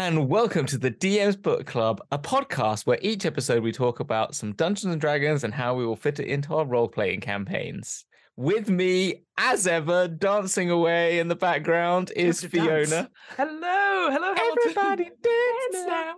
And welcome to the DM's Book Club, a podcast where each episode we talk about some Dungeons and Dragons and how we will fit it into our role playing campaigns. With me, as ever, dancing away in the background is to dance. Fiona. Hello, hello, Hamilton. Everybody dance now.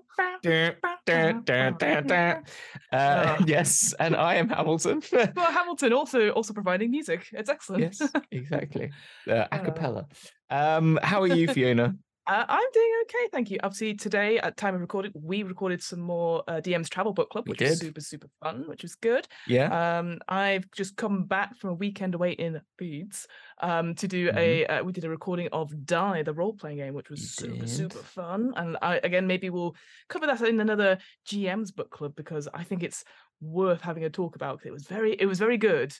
Dun, dun. Uh, Oh. yes, and I am Hamilton. Well, Hamilton also also providing music. It's excellent. yes, exactly. Uh, a cappella. Um, how are you, Fiona? Uh, I'm doing okay, thank you. Obviously, today at time of recording, we recorded some more uh, DM's Travel Book Club, which was super super fun, which was good. Yeah. Um, I've just come back from a weekend away in Leeds um, to do Mm-hmm. a. Uh, we did a recording of Die, the role playing game, which was You super did. super fun. And I again maybe we'll cover that in another GM's book club because I think it's worth having a talk about. It was very it was very good,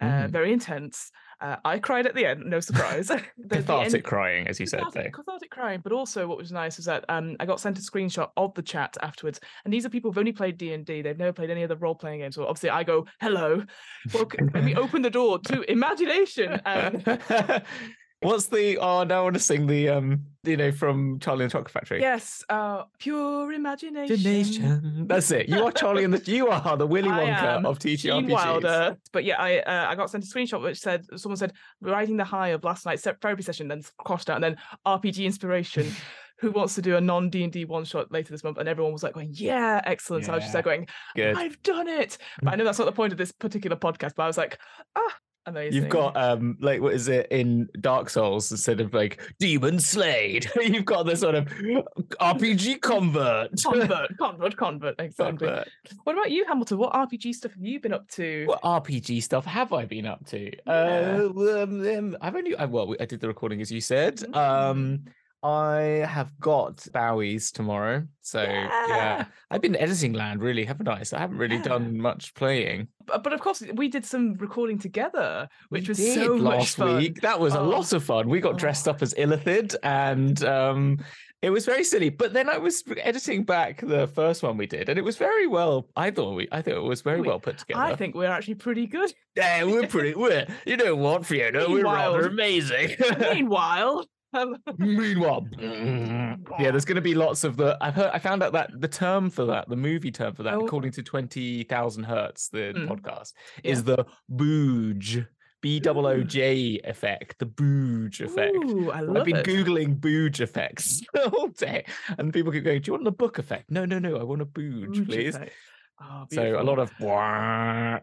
uh, Mm. very intense. Uh, I cried at the end, no surprise. The- the end- Cathartic crying, as you said cathartic, there. cathartic crying. But also, what was nice is that um, I got sent a screenshot of the chat afterwards, and these are people who've only played D and D. They've never played any other role playing games. So obviously, I go, "Hello, welcome." Let me open the door to imagination. And What's the? Oh, now I want to sing the um, you know, from Charlie and the Chocolate Factory. yes, uh, pure imagination. Imagination. That's it. You are Charlie and the. You are the Willy Wonka of TTRPGs. Wilder. But yeah, I uh, I got sent a screenshot which said someone said riding the high of last night's therapy session, then crossed out, and then RPG inspiration. Who wants to do a non D and D one shot later this month? And everyone was like going, "Yeah, excellent!" So I was just there going, Good. "I've done it!" But I know that's not the point of this particular podcast. But I was like, "Ah, amazing!" You've got um, like what is it in Dark Souls instead of like demon slayed? You've got the sort of RPG convert. convert, convert, convert. Exactly. Convert. What about you, Hamilton? What RPG stuff have you been up to? What RPG stuff have I been up to? Yeah. Uh, um, um, I've only I, well, I did the recording as you said. Mm. Um, I have got Bowies tomorrow, so yeah. Yeah. I've been editing land really, haven't I? So I haven't really Yeah. done much playing. But, but of course, we did some recording together, which We was did so much last fun. week. That was a Oh. lot of fun. We got dressed Oh. up as Illithid, and um, it was very silly. But then I was editing back the first one we did, and it was very well. I thought we, I thought it was very We- well put together. I think we're actually pretty good. Yeah, we're pretty. We're, you know what, Fiona? We're rather Meanwhile- amazing. Meanwhile, um, Meanwhile, yeah, there's going to be lots of the. I've heard. I found out that the term for that, the movie term for that, Oh. according to Twenty Thousand Hertz, the Mm. podcast, Yeah. is the booge, B O O J effect, the booge effect. Ooh, I love I've been it. googling booge effects all day, and people keep going. Do you want the book effect? No, no, no. I want a booge, please. effect. Oh, So a lot of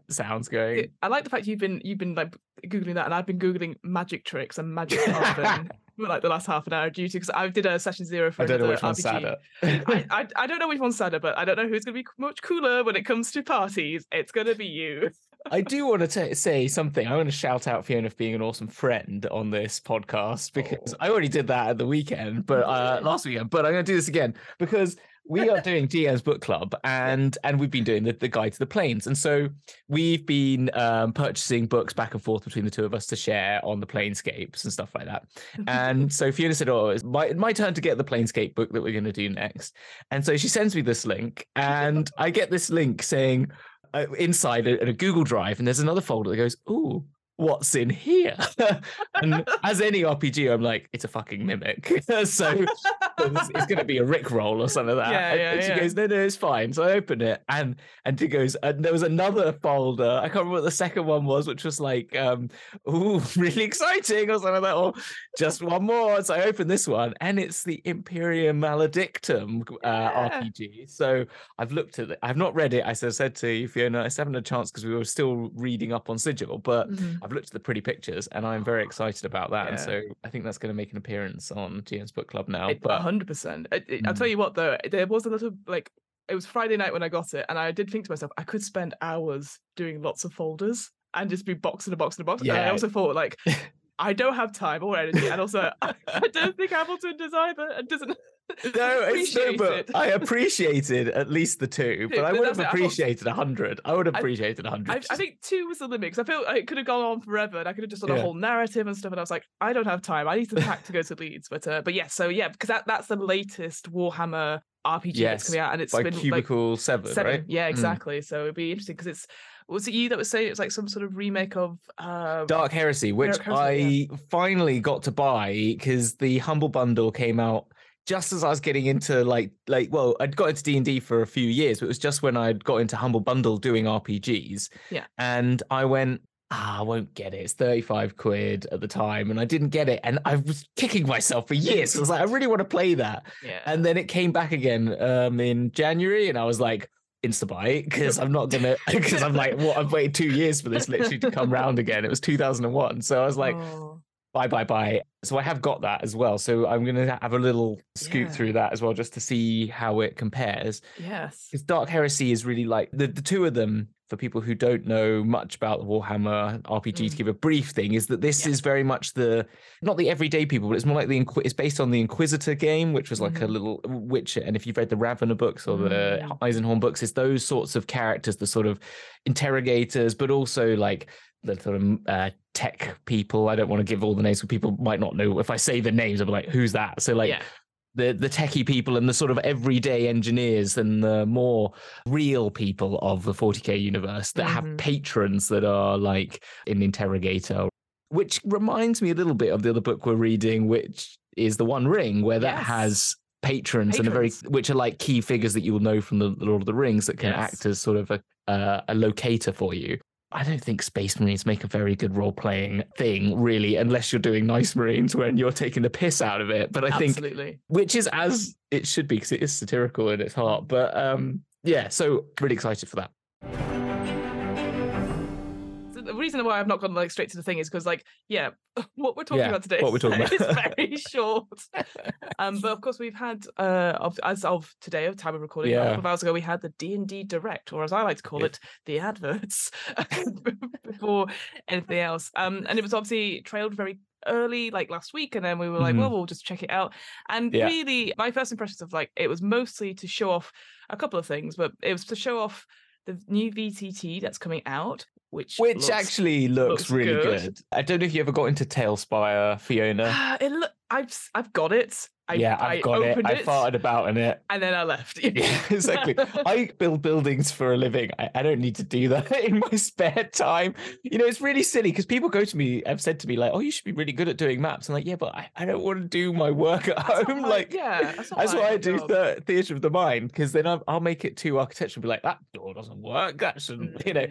sounds going. I like the fact you've been you've been like googling that, and I've been googling magic tricks and magic carving for like the last half an hour due to because I did a session zero for I don't know which one's sadder. I, I I don't know which one's sadder, but I don't know who's going to be much cooler when it comes to parties. It's going to be you. I do want to say something. I want to shout out Fiona for being an awesome friend on this podcast because Oh. I already did that at the weekend, but uh, last weekend. But I'm going to do this again because we are doing GM's book club and and we've been doing the, the guide to the planes, and so we've been um, purchasing books back and forth between the two of us to share on the planescapes and stuff like that. And so Fiona said, "Oh, it's my my turn to get the planescape book that we're going to do next." And so she sends me this link, and I get this link saying uh, inside a, a Google Drive, and there's another folder that goes, "Ooh, what's in here?" and as any RPG, I'm like, "It's a fucking mimic." so it's, it's going to be a Rick roll or something like that. Yeah, yeah, and she yeah. goes, "No, no, it's fine." So I open it, and and she goes, and there was another folder. I can't remember what the second one was, which was like, um, "Ooh, really exciting," or something like that, or just one more. So I open this one, and it's the Imperium Maledictum uh, Yeah. RPG. So I've looked at it. I've not read it. I said, said to you, Fiona, I haven't had a chance because we were still reading up on Sigil, but Mhm. I've looked at the pretty pictures and I'm very excited about that. And so I think that's going to make an appearance on GM's Book Club now. It- But hundred percent. I'll tell Mm. you what, though, there was a little like it was Friday night when I got it, and I did think to myself, I could spend hours doing lots of folders and just be box and a box and a box. And I also thought like. I don't have time or energy, and also I, don't think Hamilton does either, and doesn't. no, it's no, but. I appreciated at least the two, but I would have I appreciated a hundred. I would have appreciated a hundred. I think two was the limit because I feel it could have gone on forever, and I could have just done Yeah. a whole narrative and stuff. And I was like, I don't have time. I need to pack to go to Leeds, but uh, but yeah, so yeah, because that, that's the latest Warhammer RPG Yes, that's coming out, and it's by been like Cubicle Seven, Seven. right? Yeah, Mm. exactly. So it'd be interesting because it's was it you that was saying it was like some sort of remake of uh Dark Heresy, which Dark Heresy, I finally got to buy because the Humble Bundle came out just as I was getting into like like well, I'd got into D and D for a few years, but it was just when I'd got into Humble Bundle doing RPGs. Yeah. And I went, ah, I won't get it. It's 35 quid at the time. And I didn't get it. And I was kicking myself for years. I was like, I really want to play that. Yeah. And then it came back again um in January, and I was like, insta buy because I'm not gonna because I'm like, what I've waited two years for this literally to come round again. It was 2001. So I was like, Oh, bye bye bye so i have got that as well so i'm gonna have a little scoot Yeah. through that as well just to see how it compares yes. because dark heresy is really like the, the two of them for people who don't know much about the warhammer rpg to Mm. give a brief thing is that this Yeah. is very much the not the everyday people but it's more like the it's based on the inquisitor game which was like a Mhm. little witcher and if you've read the Ravenor books or the Mm. eisenhorn books it's those sorts of characters the sort of interrogators but also like the sort of uh, tech people. I don't want to give all the names, but people might not know. If I say the names, I'll be like, "Who's that?" So like yeah. the the techie people and the sort of everyday engineers and the more real people of the 40k universe that Mhm. have patrons that are like an interrogator. Which reminds me a little bit of the other book we're reading, which is the One Ring, where that Yes. has patrons, and a very which are like key figures that you'll know from the Lord of the Rings that can Yes. act as sort of a uh, a locator for you. I don't think Space Marines make a very good role playing thing, really, unless you're doing Nice Marines when you're taking the piss out of it. But I think, which is as it should be, because it is satirical in its heart. But um, yeah, so really excited for that. Reason why I've not gone like straight to the thing is because like yeah, what we're talking Yeah, about today what we're talking is about. very short. um, but of course we've had uh of, as of today, of time of recording, a Yeah. couple of hours ago, we had the D and D direct, or as I like to call Yeah. it, the adverts before anything else. Um, and it was obviously trailed very early like last week and then we were like Mhm. well we'll just check it out and Yeah. really my first impressions of like it was mostly to show off a couple of things but it was to show off the new vtt that's coming out which Which looks- actually looks, looks really good. good. I don't know if you ever got into TaleSpire, Fiona. Ah, it look, I've I've got it. I, yeah, I I've got it. opened I farted about in it. and then I left. Yeah, exactly. I build buildings for a living. I, I don't need to do that in my spare time. You know, it's really silly because people go to me, and have said to me, like, oh, you should be really good at doing maps. I'm like, yeah, but I, I don't want to do my work at That's home. like, yeah, that's that's why I do the theatre of the mind because then I'll, I'll make it too architectural, be like, that door doesn't work. That shouldn't, you know.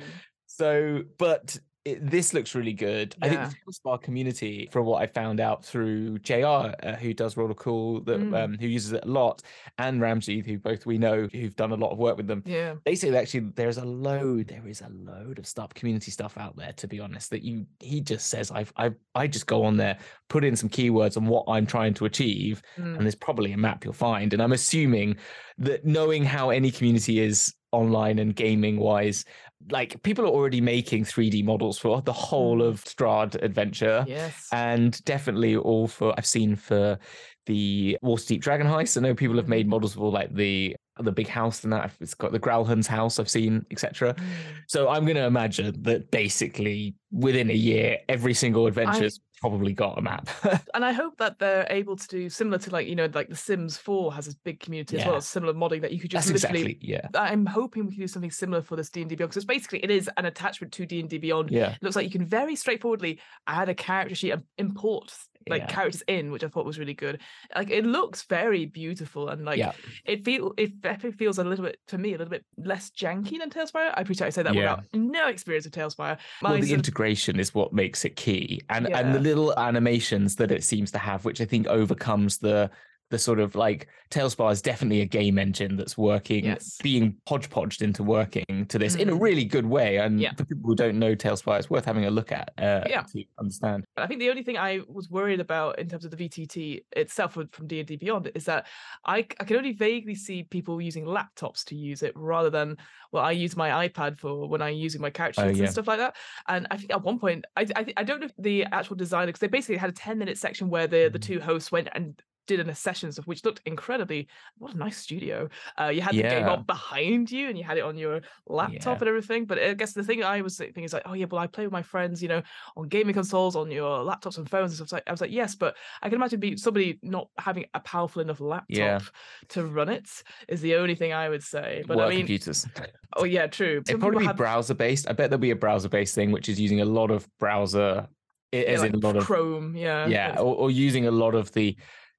So, but it, this looks really good. I think Yeah. the TaleSpire community, from what I found out through JR, uh, who does Roller Cool, that Mm. um, who uses it a lot, and Ramsey, who both we know, who've done a lot of work with them. Yeah. They say that actually there's a load, there is a load of stuff, community stuff out there. To be honest, that you he just says I've I I just go on there, put in some keywords on what I'm trying to achieve, Mm. and there's probably a map you'll find. And I'm assuming that knowing how any community is online and gaming wise, like people are already making 3D models for the whole Mm. of Strahd Adventure. Yes. And definitely all for I've seen for the Waterdeep Dragon Heist. I know people have made Mhm. models for like the the big house and that. It's got the Gralhund's house I've seen, etc. Mm. So I'm going to imagine that basically within a year, every single adventure's probably got a map. and I hope that they're able to do similar to like you know like The Sims 4 has this big community as well Yeah. similar modding that you could just That's literally. exactly yeah, I'm hoping we can do something similar for this D and D Beyond because it's basically it is an attachment to D and D Beyond. yeah. It looks like you can very straightforwardly add a character sheet and import like Yeah. characters in, which I thought was really good. Like it looks very beautiful and like yeah. it feel it definitely feels a little bit to me a little bit less janky than TaleSpire. I appreciate I say that Yeah. without no experience of TaleSpire. well, the sort of- integration is what makes it key, and and the little animations that it seems to have, which I think overcomes the the sort of like TaleSpire is definitely a game engine that's working, Yes. being podgepodged into working to this in a Mhm. really good way. And Yeah. for people who don't know TaleSpire, it's worth having a look at uh, Yeah. to understand. I think the only thing I was worried about in terms of the VTT itself from- D and D Beyond is that I I can only vaguely see people using laptops to use it rather than well I use my iPad for when I'm using my couch Oh, yeah. and stuff like that. And I think at one point I I, thi- I don't know if the actual designer because they basically had a ten minute section where the the Mhm. two hosts went and did an session stuff which looked incredibly what a nice studio uh you had the game Yeah. on behind you and you had it on your laptop Yeah. and everything but i guess the thing i was thinking is like oh yeah well i play with my friends you know on gaming consoles, on your laptops and phones and stuff. So I was like, yes, but I can imagine be somebody not having a powerful enough laptop Yeah. to run it is the only thing I would say. But Work I mean, computers. oh yeah, true. It'd probably be browser based. I bet there'll be a browser based thing, which is using a lot of browser, i- yeah, as like in a lot of Chrome, yeah, yeah, or, or using a lot of the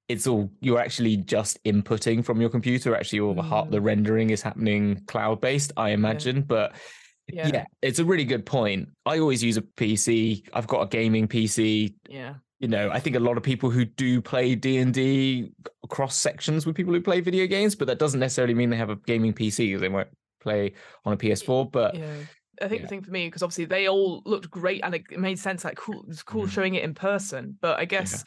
it's all you're actually just inputting from your computer. Actually, all the heart, the Mm. rendering is happening cloud based, I imagine. But Yeah. yeah. it's a really good point. I always use a PC. I've got a gaming PC. Yeah. You know, I think a lot of people who do play D and D cross sections with people who play video games, but that doesn't necessarily mean they have a gaming PC because they won't play on a PS4. But Yeah. I think yeah. the thing for me, because obviously they all looked great and it made sense, like cool, it's cool Mhm. showing it in person. But I guess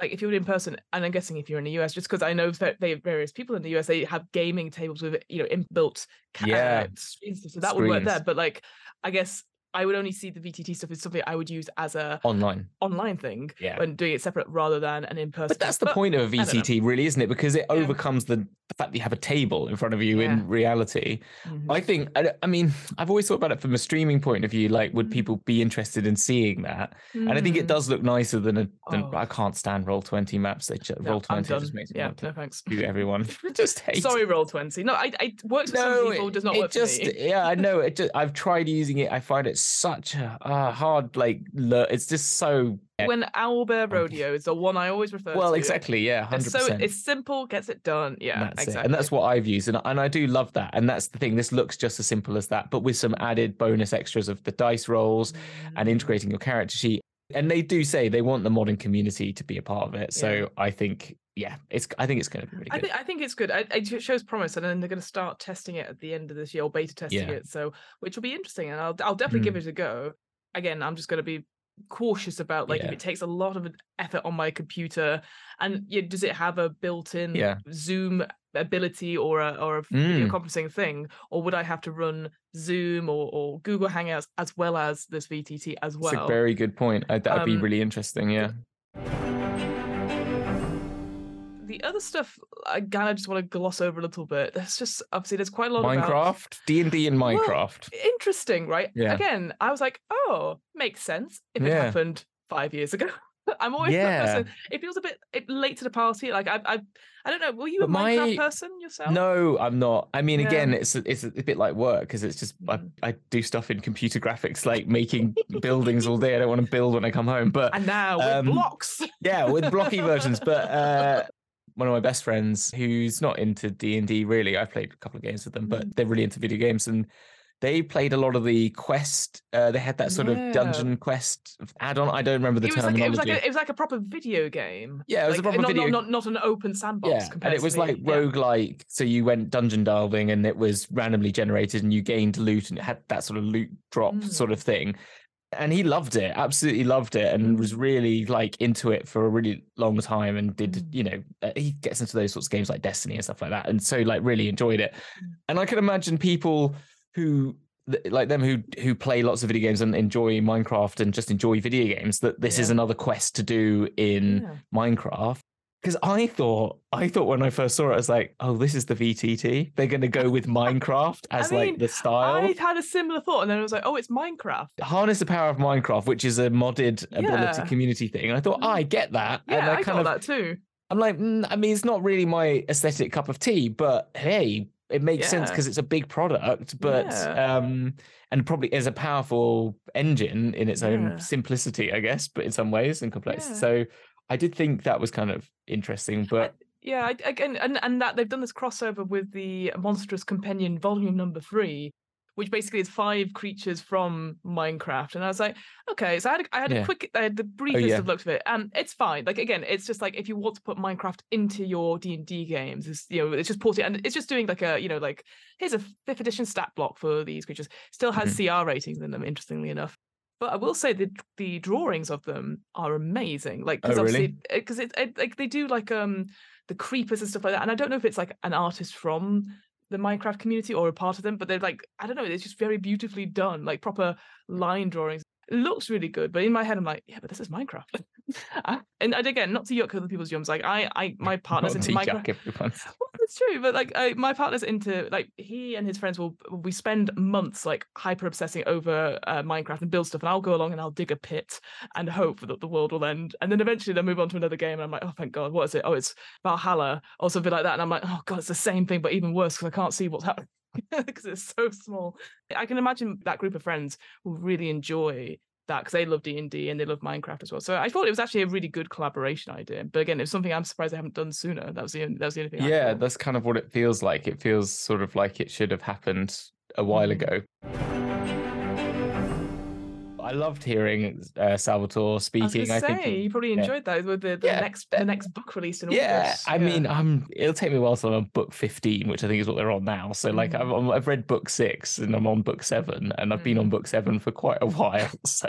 like if you were in person, and I'm guessing if you're in the US, just because I know that they various people in the US, they have gaming tables with you know inbuilt ca- Yeah. uh, screens, so that would work there. But like, I guess I would only see the VTT stuff as something I would use as a online. online thing Yeah. when doing it separate rather than an in person. But that's the point of a. VTT, really, isn't it? Because it Yeah. overcomes the, the fact that you have a table in front of you Yeah. in reality. Mhm. I think, I, I mean, I've always thought about it from a streaming point of view. Like, would Mm. people be interested in seeing that? And I think it Mm. does look nicer than a. Than, Oh. I can't stand roll twenty maps. They just, No, roll twenty just makes me yeah, no thanks. shoot everyone. just hate. Sorry, roll twenty. No, I, I works for some people, it, does not it work just, for me. Yeah, I know. It just, I've tried using it. I find it such a uh, hard, like, it's just so. When Owlbear Rodeo is the one I always refer to. Well, exactly. Yeah, It's hundred so it's simple, gets it done. Yeah, that's exactly. it. And that's what I've used. And, and I do love that. And that's the thing. This looks just as simple as that, but with some added bonus extras of the dice rolls and Mm. integrating your character sheet. And they do say they want the modern community to be a part of it. So Yeah. I think, yeah, it's I think it's going to be really I think I think it's good. I, it shows promise, and then they're going to start testing it at the end of this year, or beta testing Yeah. it. So, which will be interesting, and I'll I'll definitely give Mm. it a go. Again, I'm just going to be cautious about like if it takes a lot of effort on my computer, and yeah, does it have a built-in Yeah. Zoom ability or a or a video Mm. conferencing thing, or would I have to run Zoom or, or Google Hangouts as well as this VTT as well? It's a very good point. That'd be Um, really interesting. Yeah. The other stuff again I kind of just want to gloss over a little bit. There's just obviously there's quite a lot Minecraft, D and D, Well, Minecraft. interesting, right? Yeah. Again, I was like, oh, makes sense if it Yeah. happened five years ago. I'm always that person. It feels a bit late to the party. Like I, I, I don't know. Were you a my- Minecraft person yourself? No, I'm not. I mean, Yeah. again, it's a- it's a bit like work because it's just I, Mhm. I do stuff in computer graphics, like making buildings all day. I don't want to build when I come home, but And now with Um, blocks. yeah, with blocky versions. But uh, one of my best friends, who's not into D and D really, I've played a couple of games with them, but Mm. they're really into video games, and they played a lot of the quest. Uh, they had that sort Yeah. of dungeon quest add-on. I don't remember the it was like it was like a, it was like a proper video game. Yeah, it was a proper not, video- Not, not, not an open sandbox. yeah, and it was the- like yeah. roguelike. So you went dungeon delving and it was randomly generated and you gained loot and it had that sort of loot drop Mm. sort of thing. And he loved it, absolutely loved it, and was Mm. really like into it for a really long time. And did Mm. you know uh, he gets into those sorts of games like Destiny and stuff like that, and so like really enjoyed it. Mm. And I can imagine people who like them who who play lots of video games and enjoy Minecraft and just enjoy video games that this is another quest to do in Yeah. Minecraft. Because I thought, I thought when I first saw it, I was like, "Oh, this is the VTT. They're going to go with Minecraft as mean, like the style, I had a similar thought, and then I was like, oh, it's Minecraft. harness the power of Minecraft, which is a modded ability community thing." And I thought, oh, I get that. and Yeah, I, kind got of, that too. I'm like, mm, I mean, it's not really my aesthetic cup of tea, but hey, it makes sense because it's a big product, but Yeah. um, and probably is a powerful engine in its own Yeah. simplicity, I guess, but in some ways and complexity. Yeah. So I did think that was kind of interesting, but Yeah, again, and and that they've done this crossover with the Monstrous Companion Volume Number Three, which basically is five creatures from Minecraft. And I was like, okay, so I had a, I had Yeah. Oh, a quick, I had the briefest yeah. of looks of it, and it's fine. Like again, it's just like if you want to put Minecraft into your D and D games, it's you know, it's just porting, and it's just doing like a you know like here's a fifth edition stat block for these creatures. Still has Mm-hmm. CR ratings in them, interestingly enough. But I will say the the drawings of them are amazing. Like because Oh, really? obviously because it, it like they do like um the creepers and stuff like that. And I don't know if it's like an artist from the Minecraft community or a part of them, but they're like I don't know. It's just very beautifully done, like proper line drawings. It looks really good, but in my head I'm like, yeah, but this is Minecraft. And, and again, not to yuck other people's yums. Like I, I, my partner's not into to Minecraft. Well, it's true, but like I, my partner's into like he and his friends will we spend months like hyper obsessing over uh, Minecraft and build stuff, and I'll go along and I'll dig a pit and hope that the world will end, and then eventually they'll move on to another game, and I'm like, oh thank God, what is it? Oh, it's Valhalla or something like that, and I'm like, oh God, it's the same thing but even worse because I can't see what's happening because it's so small. I can imagine that group of friends will really enjoy that because they love D and D and they love Minecraft as well. So I thought it was actually a really good collaboration idea. But again, it's something I'm surprised they haven't done sooner. That was the only, that was the only thing. Yeah, that's kind of what it feels like. It feels sort of like it should have happened a while Mm. ago. I loved hearing uh, Salvatore I was speaking. gonna I say think you probably yeah. enjoyed that with the, the Yeah, next the next book released in yeah, August. I mean, I'm. It'll take me a while till I'm on book fifteen, which I think is what they're on now. So, like, Mm. I've I've read book six and I'm on book seven, and I've been on Mm. book seven for quite a while. So,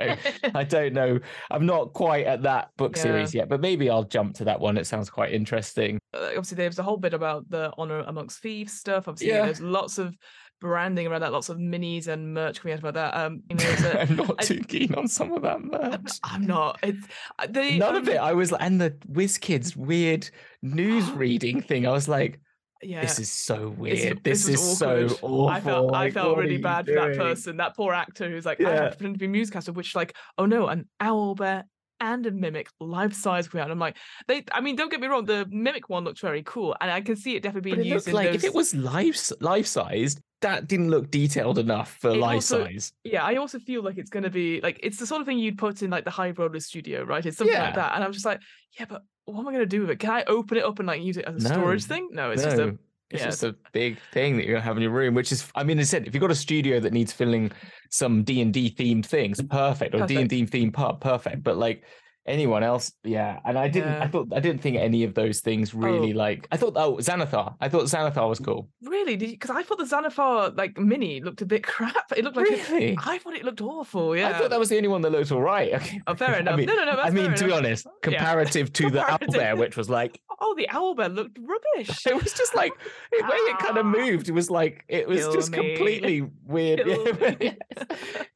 I don't know. I'm not quite at that book Yeah. series yet, but maybe I'll jump to that one. It sounds quite interesting. uh, obviously there's a whole bit about the honor amongst thieves stuff. Obviously, Yeah. there's lots of branding around that, lots of minis and merch coming out about that. Um, you know, I'm not I- too keen on some of that merch. I'm not. It's uh, None of um, it. I was like, and the WizKids weird news reading thing. I was like, Yeah, this is so this weird. This, was is so awful. I felt I felt really bad for that person, that poor actor who's like, I Yeah. have to pretend to be a newscaster, which like, oh no, an owl bear and a mimic life size out. And I'm like, they. I mean, don't get me wrong, the mimic one looks very cool, and I can see it definitely being it used in like those. if it was life life sized, that didn't look detailed enough for It life also- size. yeah, I also feel like it's going to be like it's the sort of thing you'd put in like the high roller studio, right? It's something Yeah. like that, and I'm just like, yeah, but what am I going to do with it? Can I open it up and like use it as a storage thing? No, it's no, just a it's yeah, just a big thing that you're gonna have in your room. Which is, I mean, I said if you've got a studio that needs filling some D and D themed things, perfect, or D and D themed pub, perfect. But like anyone else, yeah. And I didn't, I thought, I didn't think any of those things really Oh. like. I thought, oh, Xanathar. I thought Xanathar was cool. really because I thought the Xanathar like mini looked a bit crap. It looked like it- Really? I thought it looked awful. Yeah, I thought that was the only one that looked all right. Okay. Oh, fair I enough. mean, no, no, no. I mean, fair to be enough. honest, Yeah. comparative to the Comparative. Owlbear, which was like Oh, the owl bear looked rubbish. it was just like the way it kind of Ah. moved. It was like it was Kill just me. completely weird. Kill Yeah, me.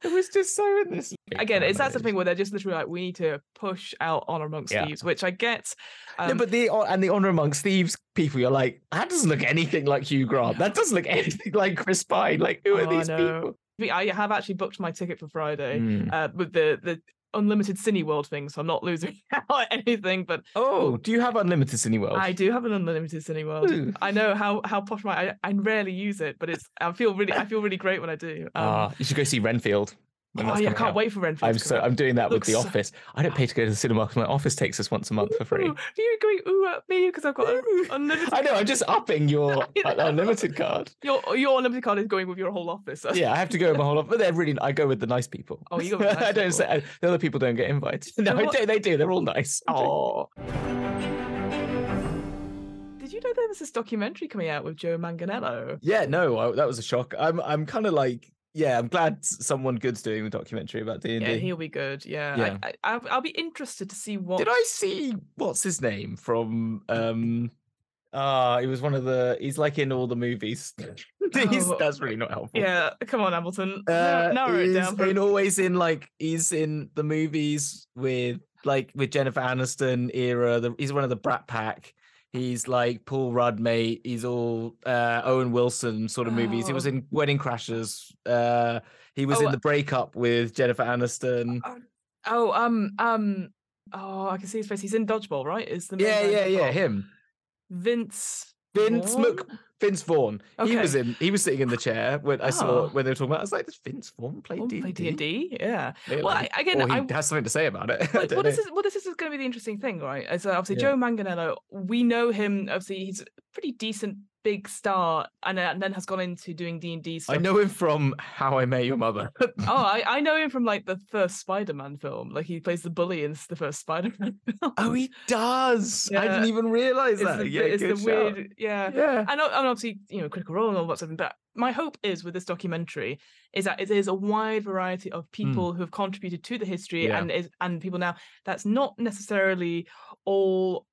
it was just so in this. Again, it's that sort of thing where they're just literally like, we need to push out honor amongst Yeah. thieves, which I get. no, Um, but the and the honor amongst thieves people, you're like that doesn't look anything like Hugh Grant. That doesn't look anything like Chris Pine. Like who are Oh, these people? I I have actually booked my ticket for Friday Mm. uh, with the the unlimited Cineworld thing, so I'm not losing out anything. But Oh, do you have unlimited Cineworld? I do have an unlimited Cineworld. Ooh. I know how how posh my I, I rarely use it, but it's I feel really I feel really great when I do. Um, Ah, you should go see Renfield. Oh yeah, I can't out. wait for Renfield. I'm so out. I'm doing that with the so- office. I don't pay to go to the cinema because my office takes us once a month for free. Ooh, are you going ooh at me because I've got Ooh. unlimited? I know. I'm just upping your unlimited card. Your your unlimited card is going with your whole office. Yeah, I have to go with my whole office. but they're really. I go with the nice people. Oh, you go with the nice I don't say the other people don't get invited. No, what- do. They do. They're all nice. Oh. Did you know there was this documentary coming out with Joe Manganiello? Yeah, no, I, that was a shock. I'm. I'm kind of like. Yeah, I'm glad someone good's doing the documentary about D and D. Yeah, he'll be good. Yeah, Yeah. I, I, I'll, I'll be interested to see what. Did I see what's his name from? um Ah, he was one of the. He's like in all the movies. he's, Oh, that's really not helpful. Yeah, come on, Hamilton. Uh, narrow, it down. Always in like he's in the movies with like with Jennifer Aniston era. The, he's one of the Brat Pack. He's like Paul Rudd, mate. He's all uh, Owen Wilson sort of movies. He was Oh. in Wedding Crashers. Uh, he was Oh, in uh, the breakup with Jennifer Aniston. Oh, um, um. Oh, I can see his face. He's in Dodgeball, right? Is the yeah, yeah, yeah. Him, Vince. Vince Vaughn? Mc, Vince Vaughn. He was in. He was sitting in the chair when I saw Oh. when they were talking about. it. I was like, "Does Vince Vaughn play D and D?" Yeah. Well, I, again, or he I, has something to say about it. I Well, this is well, this is going to be the interesting thing, right? Uh, obviously Yeah. Joe Manganiello, we know him. Obviously, he's a pretty decent big star, and, uh, and then has gone into doing D and D stuff. I know him from How I Met Your Mother. Oh, I, I know him from like the first Spider-Man film. Like he plays the bully in the first Spider-Man film. oh, he does. I didn't even realize it's that. the, yeah, it's the shout. weird, yeah. Yeah. And, and obviously, you know, Critical Role and all that stuff. But my hope is with this documentary is that it is a wide variety of people who have contributed to the history Hmm. Yeah. and is and people now that's not necessarily all,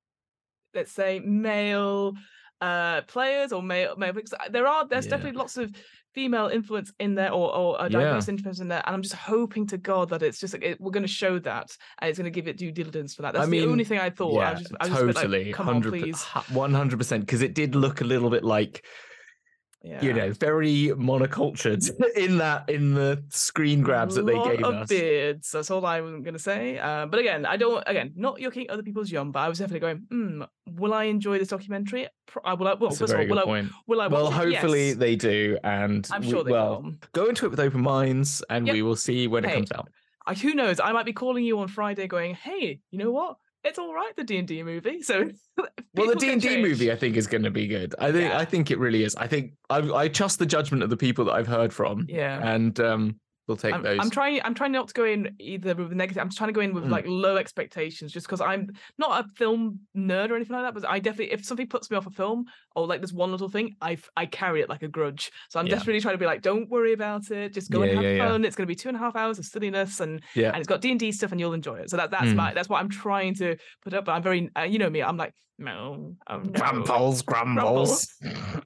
let's say, male uh players or male male because there are there's Yeah. definitely lots of female influence in there or or a Yeah. diverse influence in there and i'm just hoping to god that it's just like it, we're going to show that and it's going to give it due diligence for that that's I the only thing i thought I yeah, was just, I just like, totally. on 100 please One hundred percent. Because it did look a little bit like yeah you know very monocultured in that in the screen grabs that they gave of us. beards. That's all I was going to say. Uh, but again, I don't. Again, not yucking other people's yum, but I was definitely going. Hmm, will I enjoy this documentary? I will. I, well, That's first of all, will I? Will I? Well, hopefully Yes. they do, and I'm we- sure they well, will. go into it with open minds, and Yep. we will see when it comes out. Who knows? I might be calling you on Friday, going, "Hey, you know what? It's all right, the D and D movie." So, well, the d&d movie I think is going to be good. I think Yeah. I think it really is. I think I, I trust the judgment of the people that I've heard from, Yeah. and um, we'll take I'm, those. I'm trying. I'm trying not to go in either with negative. I'm just trying to go in with Mm. like low expectations, just because I'm not a film nerd or anything like that. But I definitely, if something puts me off a film or like this one little thing, I I carry it like a grudge. So I'm Yeah. really trying to be like, don't worry about it. Just go and have yeah, yeah. fun. It's going to be two and a half hours of silliness, and yeah, and it's got D and D stuff, and you'll enjoy it. So that that's Mm. my that's what I'm trying to put up. But I'm very, uh, you know me. I'm like, no, oh, no. grumbles, grumbles,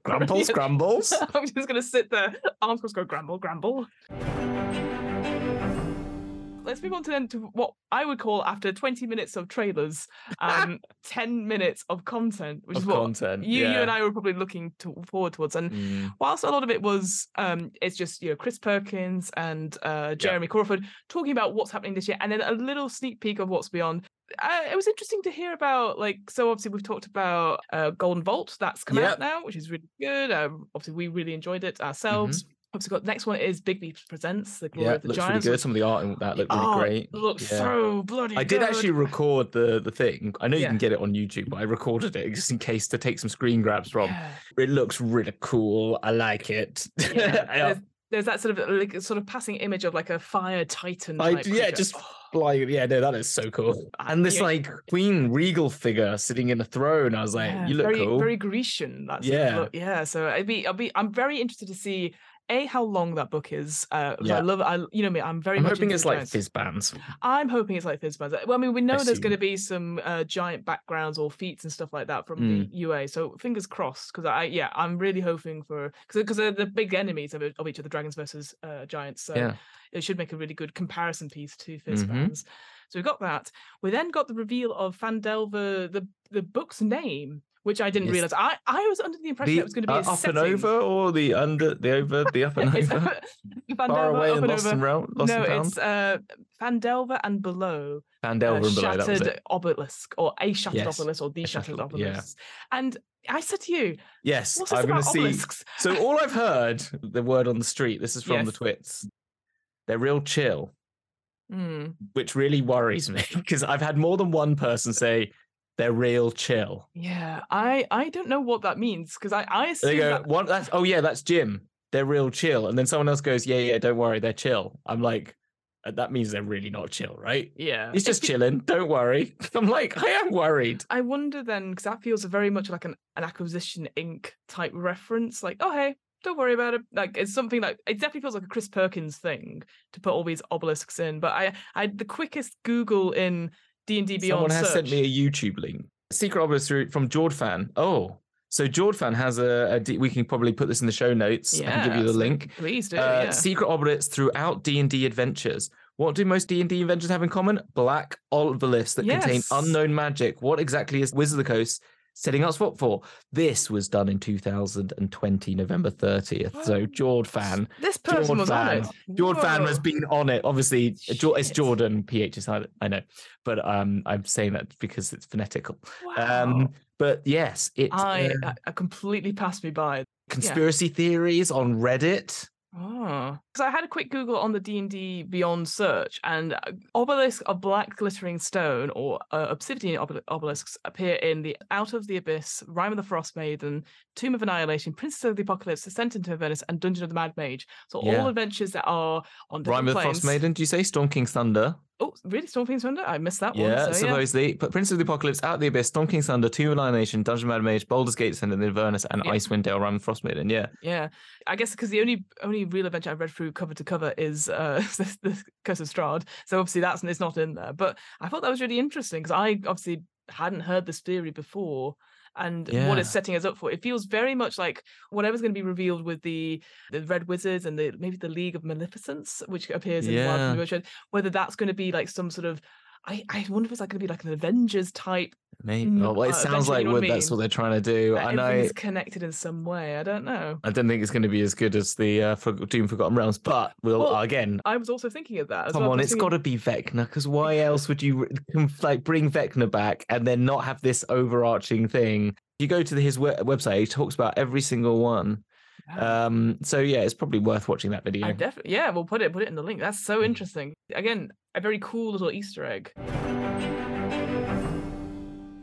grumbles, Yeah. grumbles. I'm just gonna sit there, arms crossed, go grumble, grumble. Let's move on to then to what I would call after 20 minutes of trailers, um, 10 minutes of content, which is what content. you you and I were probably looking to, forward towards. And Mm. whilst a lot of it was um it's just you know Chris Perkins and uh Jeremy Crawford talking about what's happening this year and then a little sneak peek of what's beyond uh, it was interesting to hear about like so obviously we've talked about uh Golden Vault that's come Yep. out now which is really good um, obviously we really enjoyed it ourselves obviously got next one is Bigby Presents the Glory. Yeah, of the looks really good. Some of the art in that looked really Oh, great. looks Yeah. so bloody I did good. actually record the the thing. I know you Yeah. can get it on YouTube, but I recorded it just in case to take some screen grabs from. It looks really cool. I like it. There's, there's that sort of like sort of passing image of like a fire titan. I- yeah, creature. just Oh, like yeah, no, that is so cool. And this like queen regal figure sitting in a throne. I was like, you look very, cool. Very Grecian. That sort of Yeah. look. Yeah. So I'd be, I'd be, I'm very interested to see a how long that book is. Uh, Yeah. I love, I, you know me, I'm very. I'm much hoping it's like Fizban's. I'm hoping it's like Fizzbuzz. Well, I mean, we know there's going to be some uh, giant backgrounds or feats and stuff like that from Mm. the UA. So fingers crossed, because I, yeah, I'm really hoping for because because they're the big enemies of, of each of the dragons versus uh, giants. So Yeah. it should make a really good comparison piece to Mhm. Fizban's. So we got that. We then got the reveal of Phandelver, the the book's name, which I didn't Yes. realize. I I was under the impression The it was going to be uh, a up and over or the under the over the up and over. Far Phandelver away and and lost over. and round, lost no, and it's uh, Phandelver and below Phandelver uh, and below. Shattered obelisk or a shattered Yes, obelisk or the a shattered shattered- yeah. obelisk. And I said to you, Yes, what's this I'm going to see. obelisks? So all I've heard, the word on the street. This is from the twits. They're real chill, Hmm. which really worries me because I've had more than one person say they're real chill. Yeah, I I don't know what that means because I I assume They go, that, one. That's oh yeah, that's Jim. They're real chill, and then someone else goes, yeah, yeah, don't worry, they're chill. I'm like, "Uh, that means they're really not chill, right? yeah, He's just chilling. Don't worry. I'm like, I am worried. I wonder then because that feels very much like an, an acquisition Inc. type reference. Like, oh hey, don't worry about it. Like it's something like it definitely feels like a Chris Perkins thing to put all these obelisks in. But I I the quickest Google in D and D Beyond Someone has sent me a YouTube link. Secret Obelisk from Jorphdan. Oh, so Jorphdan has a, a D- we can probably put this in the show notes. I can give you the link. Please do. Uh, yeah. Secret obelisks throughout D and D adventures. What do most D and D adventures have in common? Black obelisks that contain unknown magic. What exactly is Wizard of the Coast setting us up for? This was done in 2020, November 30th. So Oh, Jorphdan, This person was on it. Jorphdan has been on it. Obviously, Jo- it's Jordan. PH is I know, but um, I'm saying that because it's phonetical. Wow. Um, but yes, it I, uh, I I completely passed me by. conspiracy theories on Reddit. Oh, because I had a quick Google on the D and D Beyond search, and uh, obelisks of black glittering stone or uh, obsidian obel- obelisks appear in the Out of the Abyss, Rime of the Frost Maiden, Tomb of Annihilation, Princes of the Apocalypse, Ascent into Avernus, and Dungeon of the Mad Mage. So Yeah. all adventures that are on different Rime of the. Frost Maiden. Do you say Storm King's Thunder? Oh, really? Storm King's Thunder? I missed that Yeah, one. So, yeah. supposedly. But Prince of the Apocalypse, Out of the Abyss, Storm King's Thunder, Tomb of Annihilation, Dungeon Mad Mage, Baldur's Gate Ascendant, Inverness, and Yeah. Icewind Dale, Rime of Frost Maiden. Yeah. Yeah, I guess because the only only real adventure I've read through cover to cover is uh, the, the Curse of Strahd, so obviously that's it's not in there. But I thought that was really interesting because I obviously hadn't heard this theory before, and what it's setting us up for. It feels very much like whatever's going to be revealed with the the Red Wizards and the maybe the League of Maleficence, which appears in Wild Yeah. Thing Motion, whether that's going to be like some sort of. I, I wonder if it's like going to be like an Avengers type. Maybe. Mm, Oh, well, it uh, sounds like you know what that's what they're trying to do. I, everything's connected in some way. I don't know. I don't think it's going to be as good as the uh, for, Doom Forgotten Realms, but we'll Well, again. I was also thinking of that. As Come well, on, it's thinking- got to be Vecna because why else would you like bring Vecna back and then not have this overarching thing? You go to his we- website; he talks about every single one. Um, so yeah, it's probably worth watching that video. Definitely yeah, we'll put it put it in the link. That's so interesting. Again, a very cool little Easter egg.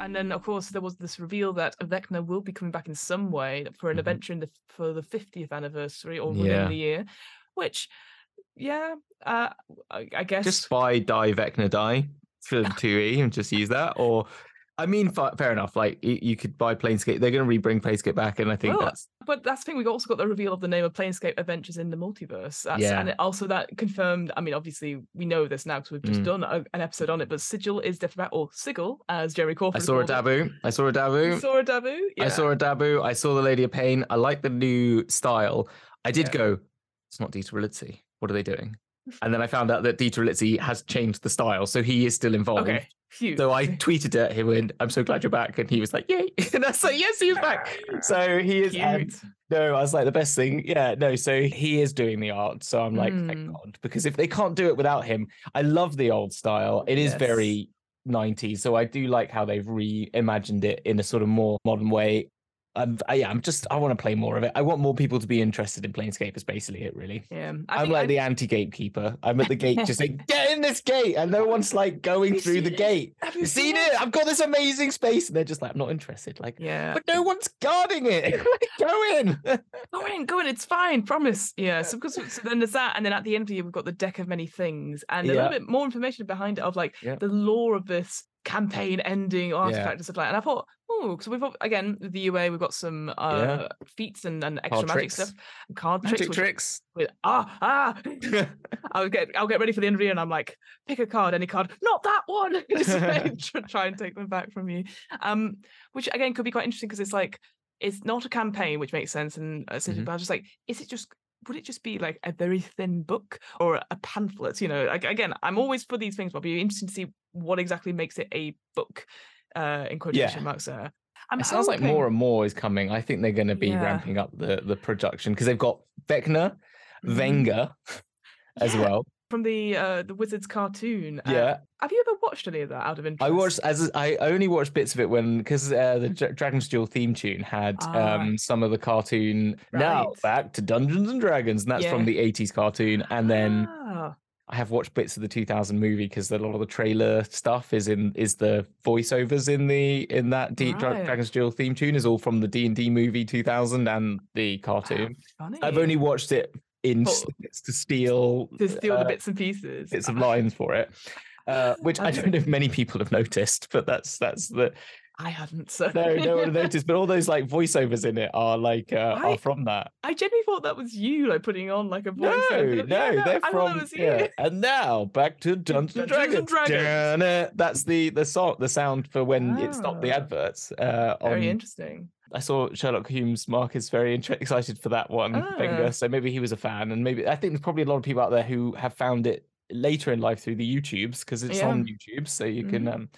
And then, of course, there was this reveal that Vecna will be coming back in some way for an Mhm. adventure in the for the 50th anniversary or within Yeah. the year, which, yeah, uh, I, I guess just buy die Vecna die for 2e and just use that or i mean fa- fair enough like you could buy planescape they're going to rebring planescape back and i think Well, that's But that's the thing. we've also got the reveal of the name of Planescape Adventures in the Multiverse. That's, Yeah. And it also that confirmed. I mean, obviously we know this now because we've just Mm. done a, an episode on it. But Sigil is different, or Sigil, as Jeremy Crawford. i saw a it. dabu i saw a You dabu saw a Dabu. Yeah. i saw a dabu i saw the lady of pain i like the new style i did Yeah. go it's not DiTerlizzi. what are they doing and then i found out that DiTerlizzi has changed the style so he is still involved Okay. Phew. So I tweeted at him and I'm so glad you're back. And he was like, Yay. And I was like, Yes, he's back. So he is um, No, I was like the best thing. Yeah, no. So he is doing the art. So I'm like, thank Mm. God, because if they can't do it without him, I love the old style. It is Yes. very 90s. So I do like how they've reimagined it in a sort of more modern way. I'm, I, yeah, I'm just, I want to play more of it. I want more people to be interested in Planescape, is basically it, really. Yeah. I I'm like I- the anti gatekeeper. I'm at the gate just saying, get in this gate. And no one's like going through the see- gate. Have You've seen it? I've got this amazing space. And they're just like, I'm not interested. Like, Yeah. but no one's guarding it. Like, Go in. Go in, go in. It's fine. Promise. Yeah. So because so then there's that, and then at the end of the year we've got the deck of many things, and a Yeah. little bit more information behind it of like Yeah. the lore of this campaign ending artifact and stuff like. that. And I thought, oh, so we've got- again with the UA we've got some uh feats and, and extra Card magic tricks. stuff, and card Magic tricks. tricks. With, ah ah. I'll get I'll get ready for the end of the year, and I'm like, pick a card, any card, not that one. Just try and take them back from you. Um, which again could be quite interesting because it's like it's not a campaign, which makes sense. And uh, Mhm. but I was just like, is it just would it just be like a very thin book or a pamphlet? You know, like again, I'm always for these things, but it'll be interesting to see what exactly makes it a book. Uh, in quotation marks there. I'm it sounds like more and more is coming. I think they're going to be Yeah. ramping up the the production because they've got Vecna, Mhm. Wenger as Yeah, well. From the uh the Wizards cartoon. Uh, Yeah, have you ever watched any of that out of interest? I watched as I only watched bits of it when because uh, the Dra- Dragon's Duel theme tune had Ah. um some of the cartoon. Now back to Dungeons and Dragons, and that's from the '80s cartoon. And then Ah, I have watched bits of the 2000 movie because a lot of the trailer stuff is in is the voiceovers in the in that D- Right. Dragon's Duel theme tune is all from the D and D movie 2000 and the cartoon. funny. I've only watched it in Oh. to steal to steal uh, the bits and pieces. bits of lines for it, uh, which I don't know if many people have noticed, but that's that's the I hadn't. So no no one noticed. But all those like voiceovers in it are like uh, I- are from that. I genuinely thought that was you, like putting on like a voiceover. No, no, Yeah, they're I from that was you. yeah. And now back to Dungeons and Dragons. Dragons. That's the the song, the sound for when it stopped the Ah. adverts. Uh, on, Very interesting. I saw Sherlock Holmes. Mark is very excited for that one, Ah. Wenger. So maybe he was a fan, and maybe I think there's probably a lot of people out there who have found it later in life through the YouTubes because it's Yeah. on YouTube, so you can Mhm. um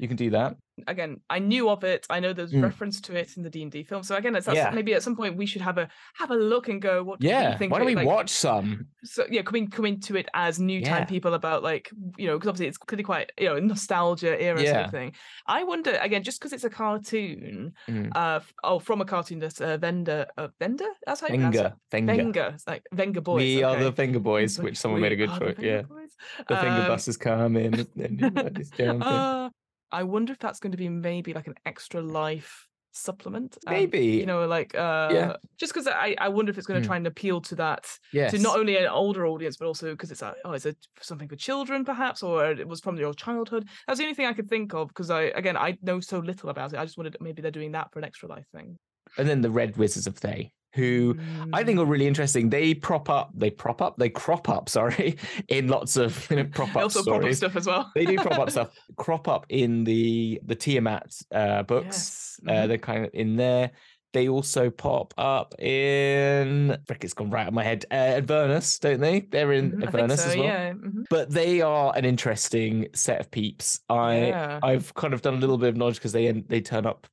you can do that. Again, I knew of it. I know there's Mm. reference to it in the D and D film. So again, it's Yeah. maybe at some point we should have a have a look and go. What Yeah, think? why don't we Like, watch some? so yeah, coming coming to it as new time Yeah. people about like you know because obviously it's clearly quite you know nostalgia era sort of thing. I wonder again just because it's a cartoon. Mm. Uh, oh, from a cartoon that's uh, Vendor. Uh, Vendor. That's how you pronounce it. Wenger, Wenger. Venga. It's like Venga boys. we are the okay. Finger Boys, which someone we made a good choice. Yeah, Boys. the Finger Um, Bus is coming. and you just jump in. I wonder if that's going to be maybe like an extra life supplement. um, Maybe. you know, like uh, just because I I wonder if it's going to Hmm. try and appeal to that yes. to not only an older audience but also because it's a oh is it something for children perhaps or it was from your childhood. That's the only thing I could think of because I again I know so little about it. I just wondered maybe they're doing that for an extra life thing. and then the Red Wizards of Thay, who I think Mm. are really interesting. They prop up, they prop up, they crop up. Sorry, in lots of prop They up also pop up stuff as well. They do prop up stuff, crop up in the the Tiamat uh, books. Yes. Uh, mhm. they're kind of in there. They also pop up in. Frick, it's gone right out of my head. Uh, Avernus, don't they? They're in Mhm, Avernus so, as well. Yeah. mhm. But they are an interesting set of peeps. I yeah. I've kind of done a little bit of knowledge because they they turn up,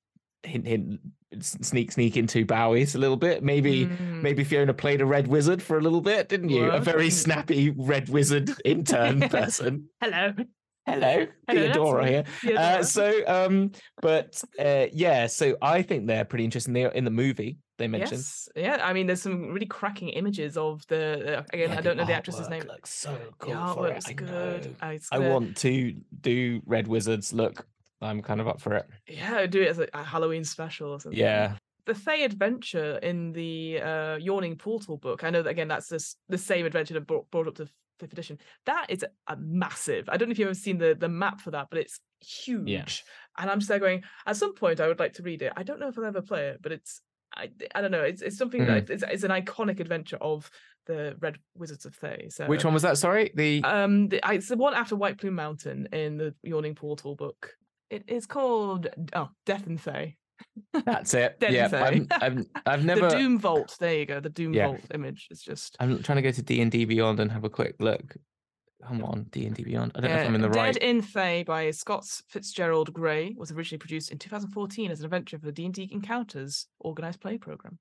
hint hint, sneak sneak into Bowie's a little bit. Maybe Mm. maybe Fiona played a red wizard for a little bit, didn't you? A very snappy red wizard intern person. Hello. Hello, Hello, Theodora here. Theodora. Uh, so um, but uh, yeah, so I think they're pretty interesting. They're in the movie. they mentioned. Yes, yeah. I mean, there's some really cracking images of the. Uh, again, Yeah, I don't know the actress's name. Looks so The cool for it. artwork's I good. uh, I want to do Red Wizards. Look, I'm kind of up for it. Yeah, do it as a, a Halloween special or something. Yeah. the Thay adventure in the uh, Yawning Portal book. I know that again, that's this, the same adventure that brought, brought up to fifth edition. That is a massive. I don't know if you've ever seen the the map for that, but it's huge. Yeah. And I'm just there going. At some point, I would like to read it. I don't know if I'll ever play it, but it's. I, I don't know. It's, it's something that it's, it's an iconic adventure of the Red Wizards of Thay. So Which one was that? Sorry, the Um, the, I, it's the one after White Plume Mountain in the Yawning Portal book. It is called oh Death and Thay. that's it. Dead yeah. I'm, I'm, I've never. The Doom Vault. There you go. The Doom Yeah. Vault image is just. I'm trying to go to D and D Beyond and have a quick look. Come on, D and D Beyond. I don't know if I'm in the Dead right. Dead in Thay by Scott Fitzgerald Gray was originally produced in 2014 as an adventure for the D&D Encounters organized play program.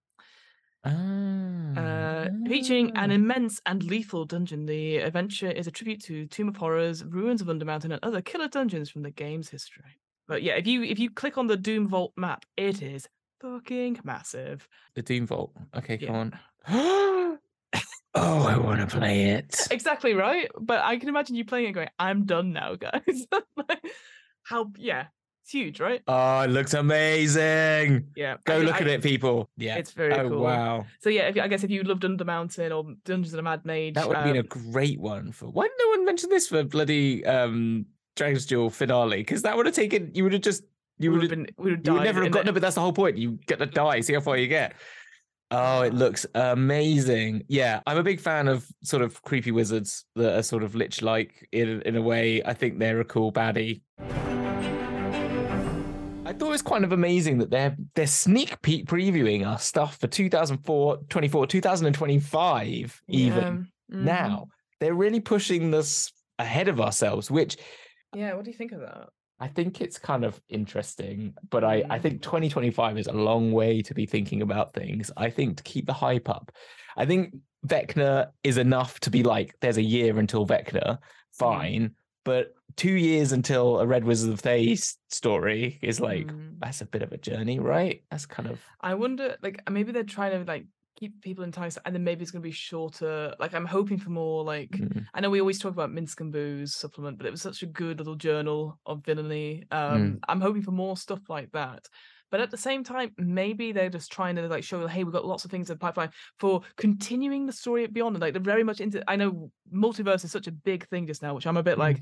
Ah, Uh, featuring an immense and lethal dungeon, the adventure is a tribute to Tomb of Horrors, Ruins of Undermountain, and other killer dungeons from the game's history. But yeah, if you if you click on the Doom Vault map, it is fucking massive. the Doom Vault. Okay, Yeah. come on. oh, I want to play it. Exactly right. But I can imagine you playing it going, I'm done now, guys. Like, How yeah, it's huge, right? Oh, it looks amazing. Yeah. Go I- look I- at it, people. Yeah. It's very oh cool. wow, So yeah, if, I guess if you loved Undermountain or Dungeons and a Mad Mage, that would have been a um, great one for. Why did no one mention this for bloody um Dragon's Duel finale? Because that would have taken. You would have just. You would would have have. been would have You would never have gotten got. No, it. but that's the whole point. You get to die. See how far you get. Oh, it looks amazing. Yeah, I'm a big fan of sort of creepy wizards that are sort of lich like in in a way. I think they're a cool baddie. I thought it was kind of amazing that they're they're sneak peek previewing our stuff for 2004, 24, 2025 even Yeah, mhm. now. They're really pushing this ahead of ourselves, which Yeah, what do you think of that? I think it's kind of interesting, but I, I Mm. think 2025 is a long way to be thinking about things. I think to keep the hype up, I think Vecna is enough to be like, there's a year until Vecna, fine, but two years until a Red Wizard of Thay story is like, Mm. that's a bit of a journey, right? That's kind of, I wonder, like maybe they're trying to like keep people enticed, and then maybe it's going to be shorter. Like I'm hoping for more. Like mm, I know we always talk about Minsc and Boo's supplement, but it was such a good little journal of villainy. Mm. Um, I'm hoping for more stuff like that. But at the same time, maybe they're just trying to like show, hey, we've got lots of things in the pipeline for continuing the story beyond. And like they're very much into. I know multiverse is such a big thing just now, which I'm a bit Mm. like,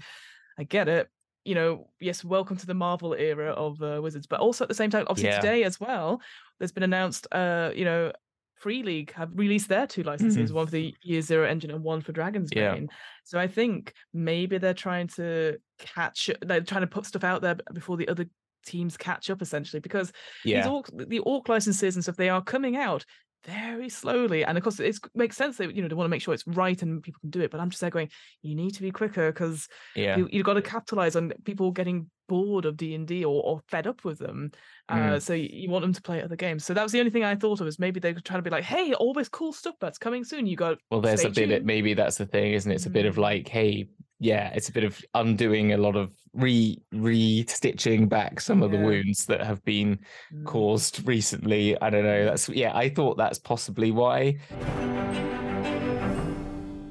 I get it. You know, yes, welcome to the Marvel era of uh, Wizards, but also at the same time, obviously Yeah. today as well, there's been announced. Uh, you know, Free League have released their two licenses, one for the Year Zero engine and one for Dragon's Mm-hmm. Yeah. Bane. So I think maybe they're trying to catch, they're trying to put stuff out there before the other teams catch up, essentially, because these yeah. orc, the orc licenses and stuff they are coming out very slowly, and of course it makes sense that you know they want to make sure it's right and people can do it. But I'm just there going, you need to be quicker because Yeah. you, you've got to capitalize on people getting bored of D and D or, or fed up with them. Uh, Mm. so you, want them to play other games. So that was the only thing I thought of is maybe they're trying to be like, hey, all this cool stuff that's coming soon. You got Well, there's a bit. Of, maybe that's the thing, isn't it? It's a bit of Mm. like, hey, yeah, it's a bit of undoing a lot of re re stitching back some of the wounds that have been Mm. caused recently. I don't know. That's yeah. I thought that's possibly why.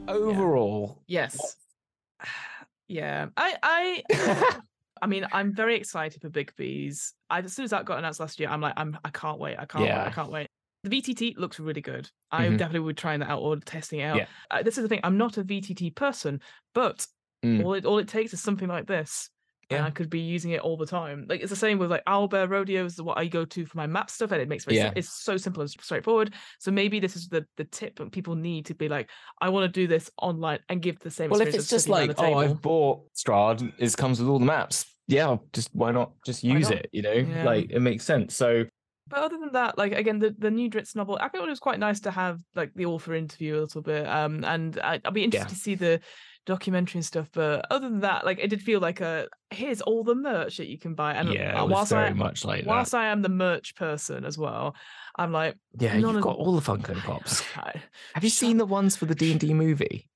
Overall, Yes. Yeah. I I I mean, I'm very excited for Bigby's. I, as soon as that got announced last year, I'm like, I'm I can't wait. I can't wait. I can't wait. The VTT looks really good. I Mhm. definitely would try that out or testing it out. Yeah. Uh, this is the thing. I'm not a VTT person, but Mm. all it all it takes is something like this. And Yeah. I could be using it all the time. Like it's the same with like Owlbear Rodeo is what I go to for my map stuff, and it makes Yeah. it's so simple and straightforward. So maybe this is the the tip that people need to be like, I want to do this online and give the same. well, if it's just like, oh. I've bought Strahd, it comes with all the maps. Yeah, just why not just use not? it? You know, Yeah. like it makes sense. So But other than that, like again, the, the new Drizzt novel, I thought it was quite nice to have like the author interview a little bit. Um, and I, I'll be interested Yeah. to see the documentary and stuff. But other than that, like it did feel like a here's all the merch that you can buy. And yeah, uh, it was whilst very I much like that. whilst I am the merch person as well, I'm like, Yeah, you've of- got all the Funko Pops. Have you Shut- seen the ones for the D and D movie?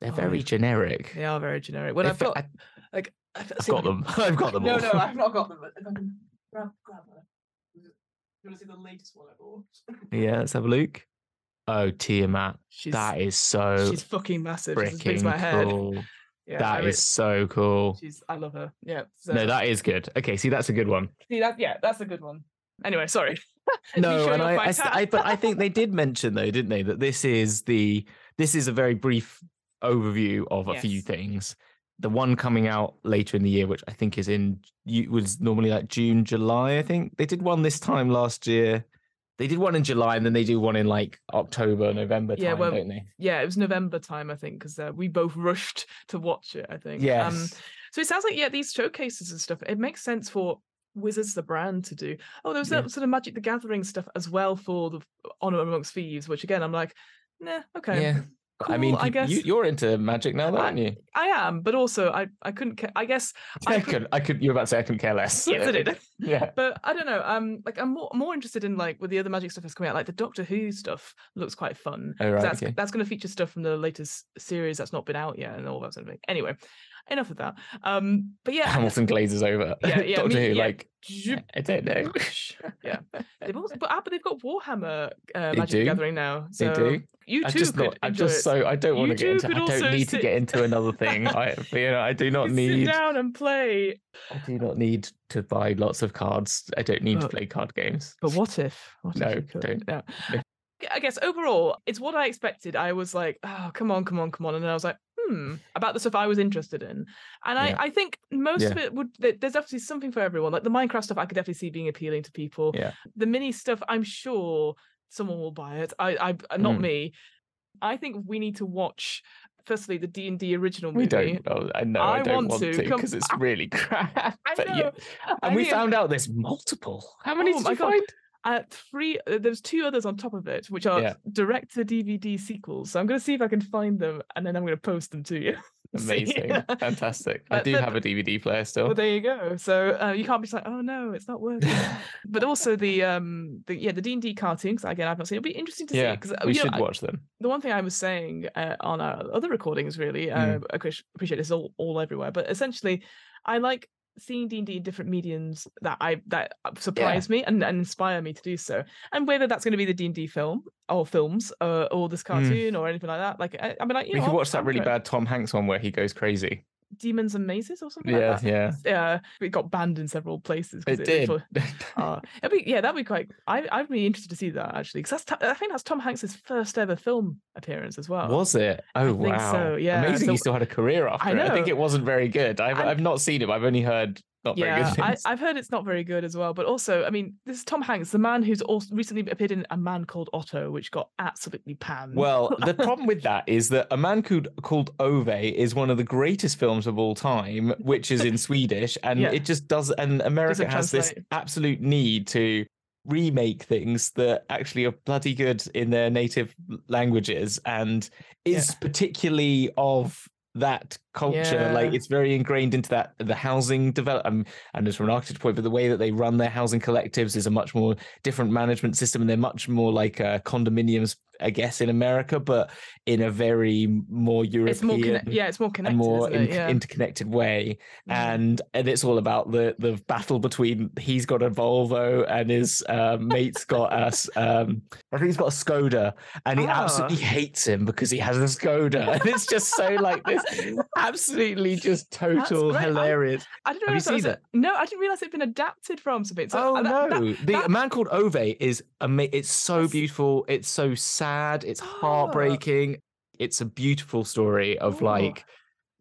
They're Oh, very generic. they are very generic. When I've got I- like I've, I've got them. I've got them. No, all. no, I've not got them. but if I can grab, grab them. You want to see the latest one I bought? Yeah, let's have a look. Oh, Tiamat. She's that is so she's fucking massive. She's as big as freaking my head. cool. Yeah, That I is so cool. She's I love her. Yeah. So, No, that is good. Okay, see, that's a good one. see that yeah, that's a good one. Anyway, sorry. No, and I, I. I- but I think they did mention though, didn't they, that this is the this is a very brief overview of a few things. The one coming out later in the year, which I think is in you was normally like June, July. I think they did one this time last year. They did one in July, and then they do one in like October, November Yeah, time, well, don't they? Yeah, it was November time, I think, because uh, we both rushed to watch it, I think. Yes. Um, so it sounds like, yeah, these showcases and stuff, it makes sense for Wizards the brand to do. Oh, there was Yeah. that sort of Magic the Gathering stuff as well for the Honor Amongst Thieves, which again, I'm like, nah, okay. Yeah. I mean, I guess. you, you're into magic now, though, I- aren't you? I am, but also I, I couldn't, ca- I guess, I I could- could, I could. You're about to say I couldn't care less. yes, I did. yeah. But I don't know. Um, like I'm more more interested in like with the other magic stuff that's coming out. Like the Doctor Who stuff looks quite fun. Oh, right, That's okay. that's going to feature stuff from the latest series that's not been out yet and all that sort of thing. Anyway, enough of that. Um, but yeah, Hamilton glazes over. Yeah, yeah, Doctor Who, yeah. like I don't know. yeah. They've also, but, ah, but they've got Warhammer uh, Magic do. Gathering now. They So do. you I'm too just could not. I'm just it. so. I don't want to get into. I don't need to get into another thing. I, you know, I do not You sit need. down and play. I do not need to buy lots of cards. I don't need to play card games. But what if? What No, if don't. No. I guess overall, it's what I expected. I was like, oh, come on, come on, come on. And then I was like, hmm, about the stuff I was interested in. And Yeah. I, I think most of it would, there's definitely something for everyone. Like the Minecraft stuff, I could definitely see being appealing to people. Yeah. The mini stuff, I'm sure someone will buy it. I, I, uh, not Mm. me. I think we need to watch, firstly, the D&D original movie. We don't. Oh, I know. I, I don't want to. because it's really crap. I know. yeah. I And we think found out there's multiple. How many Oh did you God. find? Uh, three uh, there's two others on top of it which are Yeah. direct to dvd sequels so i'm going to see if i can find them and then i'm going to post them to you See? Amazing. Fantastic. I do have a DVD player still. well there you go so uh, you can't be just like oh no it's not working but also the um the yeah the d&d cartoons again i've not seen it'll be interesting to see yeah, because we you know, should I- watch them. the one thing I was saying uh, on our other recordings, really, uh, Mm. I appreciate this all, all everywhere, but essentially, I like seeing D and D in different mediums that I that uh, surprise me and, and inspire me to do so. And whether that's going to be the D and D film or films uh, or this cartoon or anything like that, like I, I mean, like you Mm. We know, could watch that really bad Tom Hanks one where he goes crazy. Demons and Mazes or something. Yeah, like that. yeah. Yeah, it got banned in several places. It did. literally- uh, it'd be, yeah, that'd be quite. I, I'd be interested to see that actually, because that's. I think that's Tom Hanks's first ever film appearance as well. Was it? Oh think wow! so, yeah. Amazing. So- he still had a career after I it. I think it wasn't very good. I've And- I've not seen it. but I've only heard not very yeah, I. I've heard it's not very good as well. But also, I mean, this is Tom Hanks, the man who's also recently appeared in A Man Called Otto, which got absolutely panned. Well, the problem with that is that a man called called Ove is one of the greatest films of all time, which is in Swedish, and Yeah. it just does. And America has this absolute need to remake things that actually are bloody good in their native languages, and is Yeah. particularly of that culture like it's very ingrained into that the housing development and just from an architecture point but the way that they run their housing collectives is a much more different management system and they're much more like uh, condominiums i guess in america but in a very more european it's more, conne- yeah, it's more connected, more it? in- Yeah. interconnected way Mm. and and it's all about the the battle between he's got a volvo and his um, mate's got us um i think he's got a skoda and he absolutely Ah. hates him because he has a skoda and it's just so like this absolutely just total great. I- hilarious I didn't Have you realize that a- No, I didn't realize it'd been adapted from something. So oh uh, that- that- no the that- man called ove is ama- it's so beautiful it's so sad it's Ah. heartbreaking it's a beautiful story of Oh. like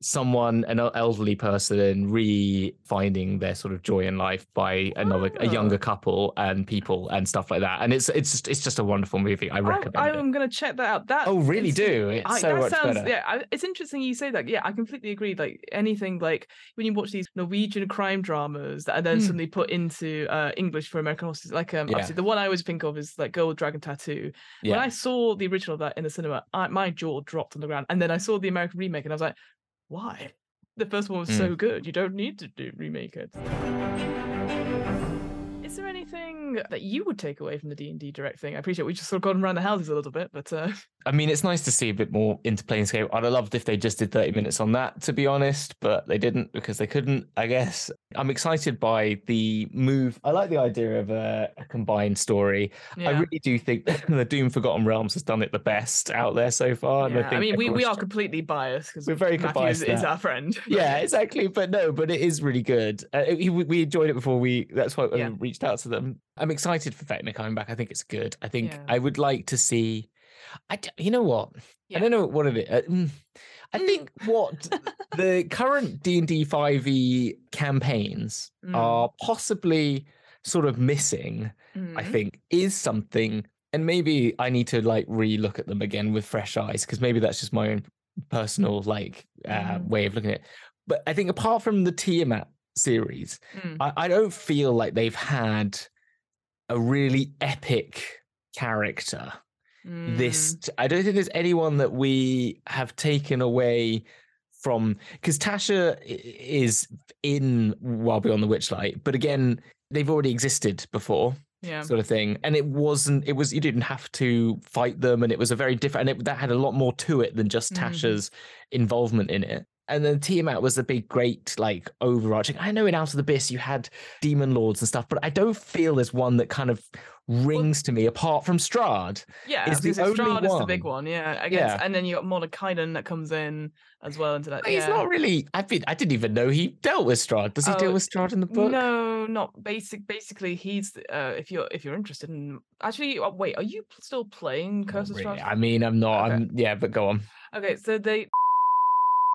someone an elderly person re-finding their sort of joy in life by another a Ah. younger couple and people and stuff like that and it's it's just it's just a wonderful movie i recommend it I'm going to check that out. That oh really do it's I, so that much sounds better yeah. I, it's interesting you say that. Yeah, I completely agree. Like anything like when you watch these Norwegian crime dramas that are then Hmm. suddenly put into uh, English for American audiences. Like um, Yeah. obviously the one I always think of is like Girl with Dragon Tattoo. When I saw the original of that in the cinema, I, my jaw dropped on the ground. And then I saw the American remake, and I was like, why? The first one was Mm. so good. You don't need to do remake it. Is there anything that you would take away from the D and D direct thing? I appreciate we just sort of gone around the houses a little bit, but uh, I mean, it's nice to see a bit more into Planescape. I'd have loved if they just did 30 minutes on that, to be honest, but they didn't because they couldn't, I guess. I'm excited by the move. I like the idea of a, a combined story. yeah. I really do think the Doom Forgotten Realms has done it the best out there so far. Yeah, I, think mean, we, we are completely biased because We're very Matthew biased is, is our friend. yeah, exactly. But no, but it is really good. Uh, we, we enjoyed it before we. That's why Yeah. we reached out to them. I'm excited for Vecna coming back. I think it's good. I think Yeah. I would like to see. I you know what? Yeah. I don't know what it is. Mm, I think what the current D and D five E campaigns Mm. are possibly sort of missing. I Mhm. think is something, and maybe I need to like re-look at them again with fresh eyes because maybe that's just my own personal like uh, Mhm. way of looking at it. But I think apart from the Tiamat series, Mm. I, I don't feel like they've had a really epic character. This Mm. I don't think there's anyone that we have taken away from because Tasha is in Wild Beyond the Witchlight, but again, they've already existed before yeah. sort of thing and it wasn't it was you didn't have to fight them and it was a very different and it, that had a lot more to it than just Mhm. tasha's involvement in it and then Tiamat was a big great like overarching i know in out of the abyss you had demon lords and stuff but i don't feel there's one that kind of rings to me apart from Strahd Yeah, is the only Strahd is the big one. one. Yeah, I guess. Yeah. And then you got Mordenkainen that comes in as well into that. But he's not really i been i didn't even know he dealt with Strahd does he deal Oh, with Strahd in the book No, not basic. Basically, he's uh, if you're if you're interested in actually. uh, Wait, are you still playing Curse of. Strahd? i mean i'm not Okay. i'm yeah but go on Okay, so they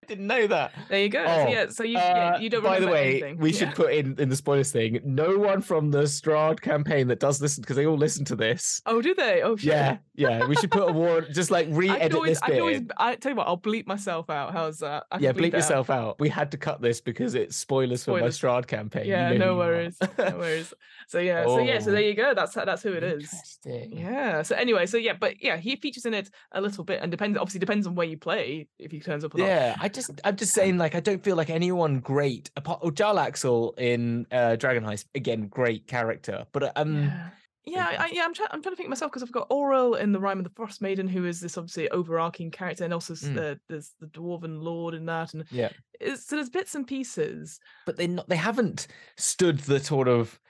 didn't know that there you go. Oh, so yeah, so you yeah, Uh, you don't. By the way, anything. we Yeah. should put in in the spoilers thing. No one from the Strahd campaign that does listen because they all listen to this. Oh, do they? Oh, shit. Yeah, yeah. We should put a warrant. Just like re-edit always, this I bit. can always, I tell you what, I'll bleep myself out. How's that? I can yeah, bleep bleep it out. yourself out. We had to cut this because it's spoilers, for my Spoilers. Strahd campaign. You Yeah, know no who you are. worries, no worries. So yeah, so yeah, so Oh. there you go. That's that's who it is. Interesting. Yeah. So anyway, so yeah, but yeah, he features in it a little bit, and depends. Obviously, depends on where you play if he turns up or not. Yeah, I just, I'm just saying, like, I don't feel like anyone great apart. Oh, Jarlaxle in uh, Dragon Heist, again, great character, but uh, um, Yeah. Yeah, I, yeah, I'm trying. I'm trying to think myself because I've got Auril in the Rime of the Frost Maiden, who is this obviously overarching character, and also Mm. the, there's the Dwarven Lord in that, and Yeah. it's, so there's bits and pieces. but they not they haven't stood the sort of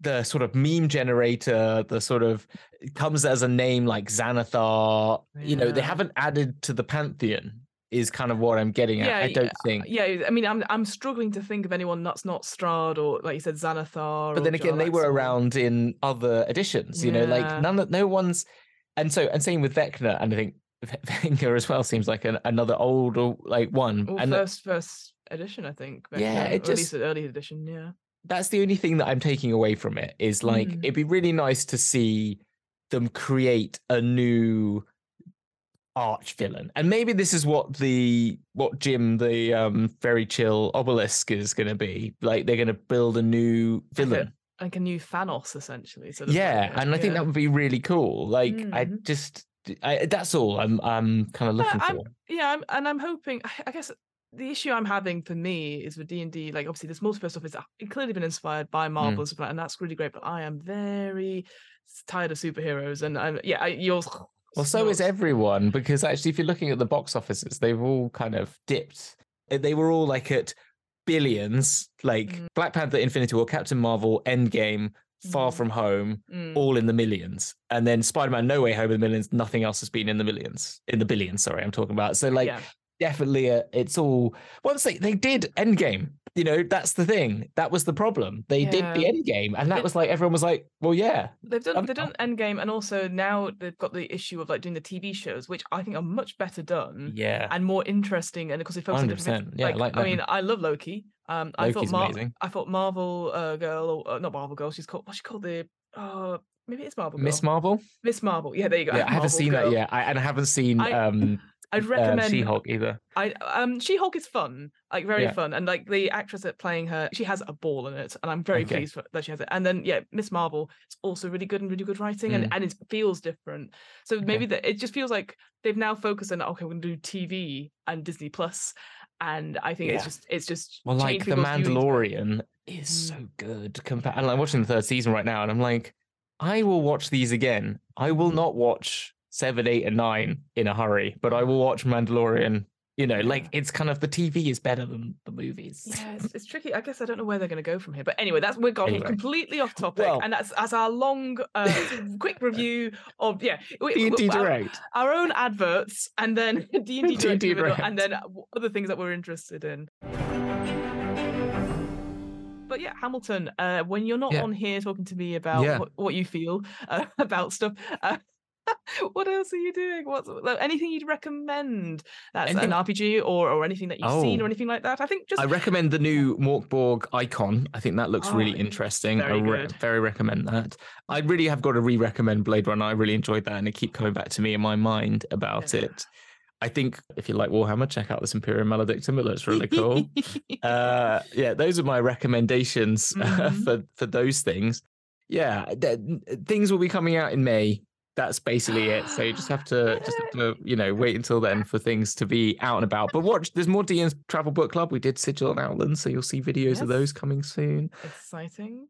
the sort of meme generator the sort of comes as a name like xanathar you know they haven't added to the pantheon is kind of what i'm getting at Yeah, i y- don't think Yeah, I mean, I'm I'm struggling to think of anyone that's not Strahd or like you said, Xanathar. but then again they were around in other editions you know like none of no one's and so and same with vecna and i think Venga as well seems like an, another older like one Well, and first first edition, I think. Yeah, it or at least an early edition. Yeah. that's the only thing that I'm taking away from it is like Mm. it'd be really nice to see them create a new arch villain. And maybe this is what the what Jim the um very chill obelisk is gonna be. Like they're gonna build a new Like a- villain. Like a new Thanos, essentially. Sort of Yeah, like, and I think that would be really cool. Like I Mhm. just I, that's all I'm I'm kind of looking I'm- for. yeah I'm, and i'm hoping i guess the issue i'm having for me is with d&d like obviously this multiverse stuff is uh, clearly been inspired by marvel Mm. and stuff like that, and that's really great but i am very tired of superheroes and i'm yeah I, you're Well, so is everyone because actually, if you're looking at the box offices, they've all kind of dipped. Uh, They were all like at billions, like Mm. Black Panther, Infinity War, Captain Marvel, Endgame, Far Mhm. From Home, Mm, all in the millions, and then Spider-Man: No Way Home in the millions. Nothing else has been in the millions, in the billions. Sorry, I'm talking about. So like, yeah. Definitely, uh, it's all once they they did Endgame. You know, that's the thing. That was the problem. They did the Yeah. Endgame, and that It- was like everyone was like, "Well, yeah, They've done I'm- they've done Endgame, and also now they've got the issue of like doing the TV shows, which I think are much better done yeah." and more interesting. And of course, they focus on different things. 100%. Yeah, I like I mean, I love Loki. Um, I thought Mar- amazing. I thought Marvel uh, girl, or uh, not Marvel girl. She's called what's she called the uh maybe it's Marvel girl. Miss Marvel. Miss Marvel. Yeah, there you go. Yeah, I haven't Marvel seen girl. that yet, I, and I haven't seen I- um I'd recommend She-Hulk either. I um She-Hulk is fun, like very Yeah. fun, and like the actress that playing her, she has a ball in it, and I'm very Okay. pleased for, that she has it. And then yeah, Miss Marvel, it's also really good and really good writing, and Mm. and it feels different. So Okay. maybe that it just feels like they've now focused on okay, we're gonna do TV and Disney Plus, and I think it's just it's just Well, like the Mandalorian is Mm. so good. Compa- and I'm watching the third season right now, and I'm like, I will watch these again. I will not watch seven, eight, and nine in a hurry, but I will watch Mandalorian. You know, like it's kind of the TV is better than the movies. Yeah, it's, it's tricky. I guess I don't know where they're going to go from here. But anyway, that's we're gone Anyway. completely off topic, Well- and that's as our long, uh, quick review of yeah, we- we- D&D our- Direct. our own adverts and then D and D D&D direct and then other things that we're interested in. But yeah, Hamilton. Uh, when you're not Yeah. on here talking to me about Yeah. what, what you feel uh, about stuff, uh, what else are you doing? What's anything you'd recommend? That's Anything- an RPG or or anything that you've seen or Oh. anything like that. I think just I recommend the new Morkborg icon. I think that looks really Oh, interesting. I very re- good. very recommend that. I really have got to re-recommend Blade Runner. I really enjoyed that, and it keep coming back to me in my mind about Yeah. it. I think if you like Warhammer, check out this Imperium Maledictum. It looks really cool. uh, yeah, those are my recommendations Mhm. for for those things. Yeah, th- things will be coming out in May. That's basically it. So you just have to just have to you know wait until then for things to be out and about. But watch, there's more DM's Travel Book Club. We did Sigil and Outland, so you'll see videos of those coming soon, Exciting.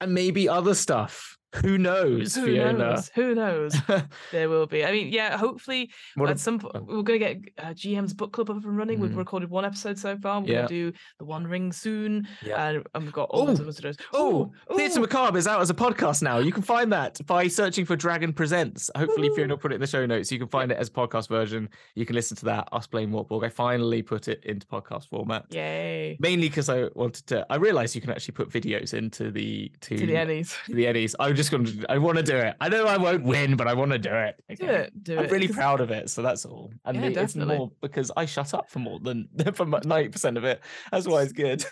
and maybe other stuff. Who knows, Who Fiona? knows? Who knows? There will be. I mean, yeah. Hopefully, what at a- some point, oh. we're going to get uh, GM's book club up and running. We've Mm. recorded one episode so far. We're Yeah. going to do the One Ring soon, Yeah. and, and we've got all those Ooh. other studios. Oh, Theatre. Macabre is out as a podcast now. You can find that by searching for Dragon Presents. Hopefully, Fiona will put it in the show notes. You can find it as podcast version. You can listen to that, us playing Wartborg. I finally put it into podcast format. Yay! Mainly because I wanted to. I realized you can actually put videos into the to, To the Ennies. to the Eddies. I'm just going to. I want to do it. I know I won't win, but I want to do it. Do it. Do I'm it. really proud of it, so that's all. And Yeah, the- it's more because I shut up for more than for ninety percent of it. That's why it's good.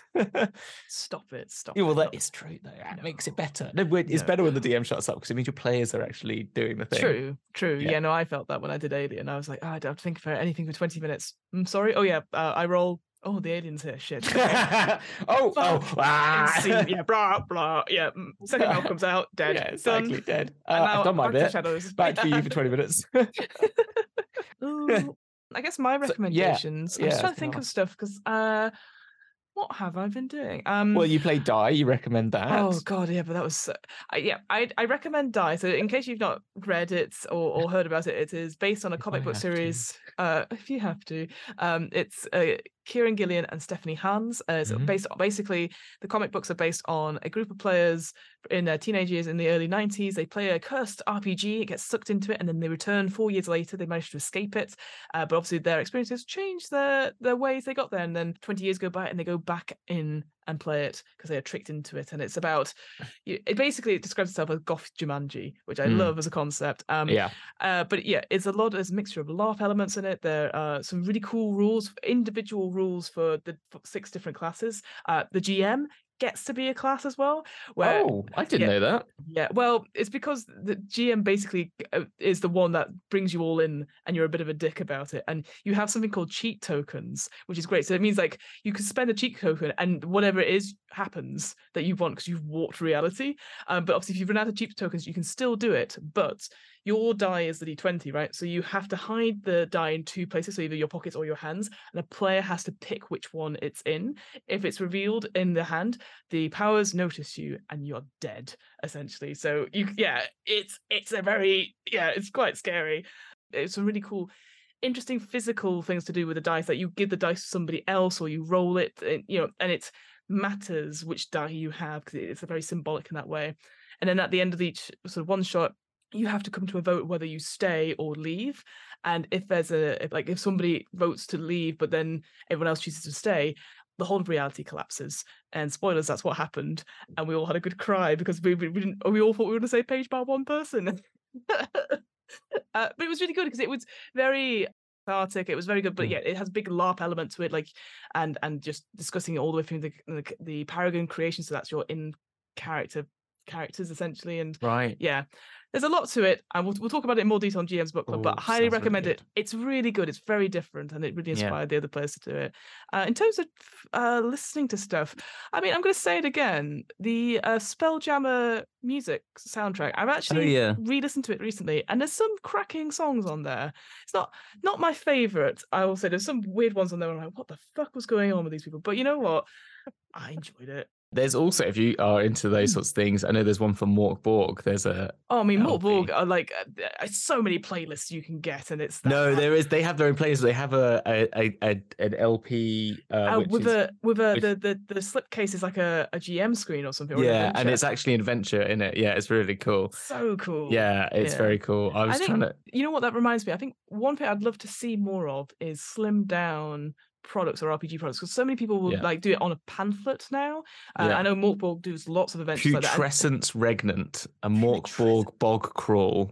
Stop it. Stop Yeah, well, that not- true though. It makes it better. No, it's No. better when the DM shuts up because it means your players are actually doing the thing. True, true. Yeah. Yeah. no, I felt that when I did Alien. I was like, oh, I don't think for anything for 20 minutes. I'm sorry. Oh, yeah, uh, I roll. Oh, the alien's here. Shit. oh, oh, Fuck. ah. Yeah, blah, blah. Yeah, mm, second mouth comes out, dead. Yeah, Done. exactly. Dead. Uh, I'm I've done my bit. shadows. Back to you for twenty minutes. Ooh, I guess my yeah, recommendations. I'm yeah, just I trying to think of stuff because uh, what have I been doing? Um, well, you play Die. You recommend that? Oh god, yeah, but that was so, I, yeah. I I recommend Die. So in case you've not read it or, or heard about it, it is based on a comic book series. Uh, if you have to, um, it's uh, Kieron Gillen and Stephanie Hans. Uh, it's Mhm. based basically the comic books are based on a group of players in their teenage years in the early 90s. They play a cursed RPG, it gets sucked into it, and then they return four years later. They manage to escape it, uh, but obviously their experiences change their their ways they got there. And then 20 years go by, and they go back in and play it because they are tricked into it. And it's about you- it basically it describes itself as goth Jumanji, which I Mm. love as a concept. Um, yeah. uh, but yeah, it's a lot. There's a mixture of laugh elements in it. There are some really cool rules, individual rules for the f- six different classes. Uh, the GM gets to be a class as well. Where oh, I didn't yeah. know that. yeah, well, it's because the GM basically uh, is the one that brings you all in, and you're a bit of a dick about it. And you have something called cheat tokens, which is great. So it means like you can spend a cheat token, and whatever it is happens that you want because you've warped reality. Um, but obviously, if you've run out of cheat tokens, you can still do it. But your die is the d20, right? So you have to hide the die in two places, so either your pockets or your hands, and a player has to pick which one it's in. If it's revealed in the hand, the powers notice you and you're dead essentially so you yeah it's it's a very yeah it's quite scary it's some really cool interesting physical things to do with the dice that you give the dice to somebody else or you roll it and, you know and it matters which die you have because it's a very symbolic in that way and then at the end of each sort of one shot you have to come to a vote whether you stay or leave and if there's a if, like if somebody votes to leave but then everyone else chooses to stay the whole of reality collapses and spoilers that's what happened and we all had a good cry because we, we, we didn't we all thought we were going to say page by one person uh, but it was really good because it was very cathartic it was very good but Mm. yeah it has a big larp element to it like and and just discussing it all the way through the the, the paragon creation so that's your in character characters essentially, and Right. yeah, there's a lot to it, and we'll, we'll talk about it in more detail on GM's book club. Oh, but highly sounds really recommend it. It's really good. It's very different, and it really Yeah. inspired the other players to do it. Uh, in terms of uh, listening to stuff, I mean, I'm going to say it again. The uh, Spelljammer music soundtrack. I've actually yeah. re-listened to it recently, and there's some cracking songs on there. It's not not my favorite. I will say there's some weird ones on there. where I'm like, what the fuck was going on with these people? But you know what? I enjoyed it. There's also, if you are into Hmm. those sorts of things, I know there's one from Mork Borg. There's a Oh, I mean, Mort LP. Borg are like uh, so many playlists you can get, and it's that- no. There is. They have their own playlist. They have a a, a, a an LP. Uh, uh, with is, a with a with- the, the the slip case is like a, a GM screen or something. or an yeah, and it's actually an adventure in it. Yeah, it's really cool. so cool. Yeah, it's Yeah. very cool. I was think trying to. you know what that reminds me. I think one thing I'd love to see more of is slim down products or RPG products because so many people will Yeah. like do it on a pamphlet now. Uh, Yeah. I know Morkborg does lots of events like that. Putrescence Regnant, a Morkborg bog crawl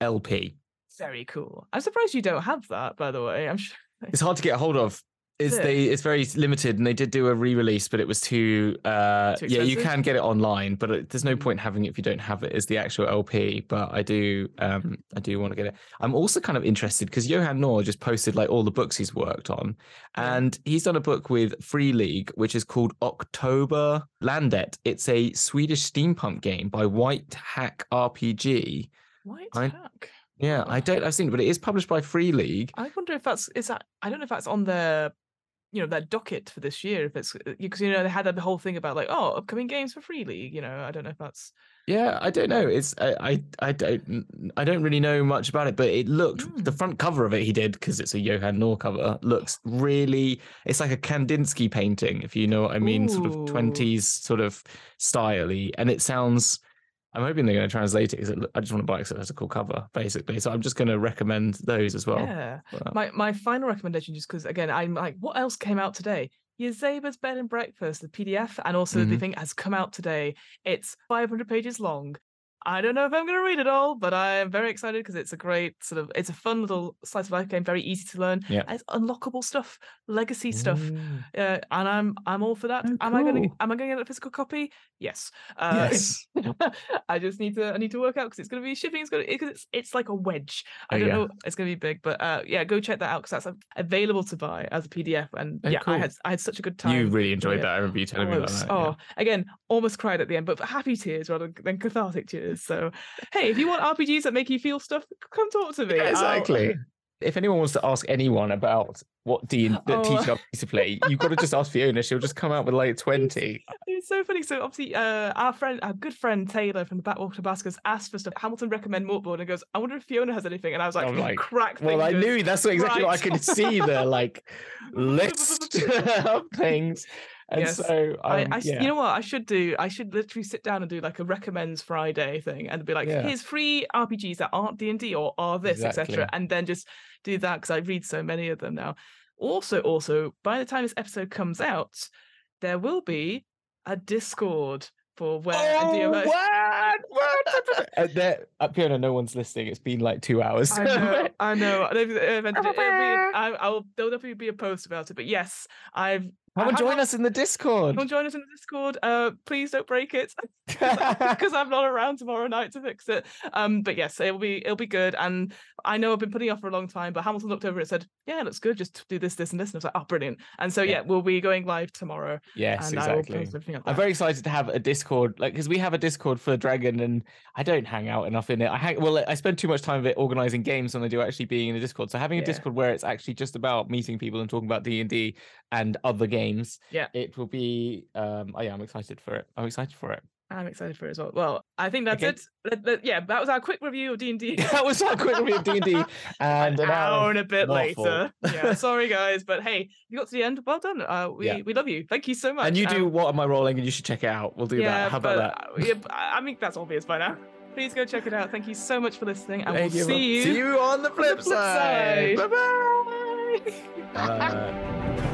LP. Very cool. I'm surprised you don't have that, by the way. I'm sure. It's hard to get a hold of. It's they it's very limited and they did do a re-release, but it was too uh Too yeah, you can get it online, but it, there's no Mm. point having it if you don't have it as the actual LP. But I do um I do want to get it. I'm also kind of interested because Johan Nohr just posted like all the books he's worked on. And he's done a book with Free League, which is called October Landet. It's a Swedish steampunk game by White Hack RPG. White I- hack. Yeah, I don't I've seen it, but it is published by Free League. I wonder if that's is that I don't know if that's on their you know their docket for this year if it's because you know they had that whole thing about like oh upcoming games for free league you know I don't know if that's Yeah, I don't know. It's I I, I don't I don't really know much about it, but it looked the Mm. front cover of it he did because it's a Johan Nohr cover looks really. It's like a Kandinsky painting, if you know what I mean, sort of twenties sort of styly, and it sounds. I'm hoping they're going to translate it because I just want to buy it because it has a cool cover, basically. So I'm just going to recommend those as well. yeah But- my my final recommendation just because again I'm like what else came out today Yazeba's Bed and Breakfast the PDF and also the Mhm. thing has come out today it's 500 pages long I don't know if I'm going to read it all, but I am very excited because it's a great sort of it's a fun little slice of life game, very easy to learn. Yeah. it's unlockable stuff, legacy stuff. Uh, and I'm I'm all for that. Oh, am I gonna am I gonna get a physical copy? Yes. Uh, Yes. I just need to I need to work out because it's gonna be shipping. It's gonna because it's it's like a wedge. I Oh, don't yeah. know. It's gonna be big, but uh, yeah, go check that out because that's available to buy as a PDF. And Oh, yeah, I had I had such a good time. You really enjoyed that. I remember you telling me about Almost. that. Oh, yeah. again, almost cried at the end, but happy tears rather than cathartic tears. So, hey, if you want RPGs that make you feel stuff, come talk to me. Yeah, I'll- exactly. If anyone wants to ask anyone about what D and Oh. TTRPG to play, you've got to just ask Fiona. She'll just come out with like twenty. It's so funny. So obviously, uh, our friend, our good friend Taylor from the Backwater Baskers asked for stuff. Hamilton recommend Mortboard and goes, "I wonder if Fiona has anything." And I was like, like, "Crack." Well, I knew that's exactly what I Right. could see the like list of things, and Yes. so I, um, I s- yeah. you know what I should do? I should literally sit down and do like a recommends Friday thing and be like, Yeah. here's free RPGs that aren't D and D or are this, Exactly. etc. And then just do that because I read so many of them now. Also, also, by the time this episode comes out, there will be a Discord for where Oh, DMO what? What? there, uh, Fiona, no one's listening. It's been like two hours. I know, I know. They've, they've entered it. It'll be, I, I'll there'll definitely be a post about it. But yes, I've Come and join us in the Discord. Come and join us in the Discord. Uh, please don't break it because I'm not around tomorrow night to fix it. Um, but yes, it'll be it'll be good. And I know I've been putting it off for a long time, but Hamilton looked over it and said, "Yeah, it looks good. Just do this, this, and this." And I was like, "Oh, brilliant!" And so Yeah. yeah, we'll be going live tomorrow, yes, and I will exactly. up I'm very excited to have a Discord, like because we have a Discord for Dragon, and I don't hang out enough in it. I hang well, I spend too much time of it organizing games than I do actually being in a Discord. So having a Yeah. Discord where it's actually just about meeting people and talking about D and D and other games, Yeah. it will be. Um, oh yeah, I'm excited for it. I'm excited for it. I'm excited for it as well. Well, I think that's Okay. it. Yeah, that was our quick review of D and D. that was our quick review of D and D, and an hour and a bit waffle. later. Yeah, sorry guys, but hey, you got to the end. Well done. Uh, we Yeah. we love you. Thank you so much. And you do Um, what am I rolling? And you should check it out. We'll do yeah, that. How about but, that? uh, yeah, I mean that's obvious by now. Please go check it out. Thank you so much for listening, and Thank we'll you. see you. See you on the flip flip side. side. Bye bye.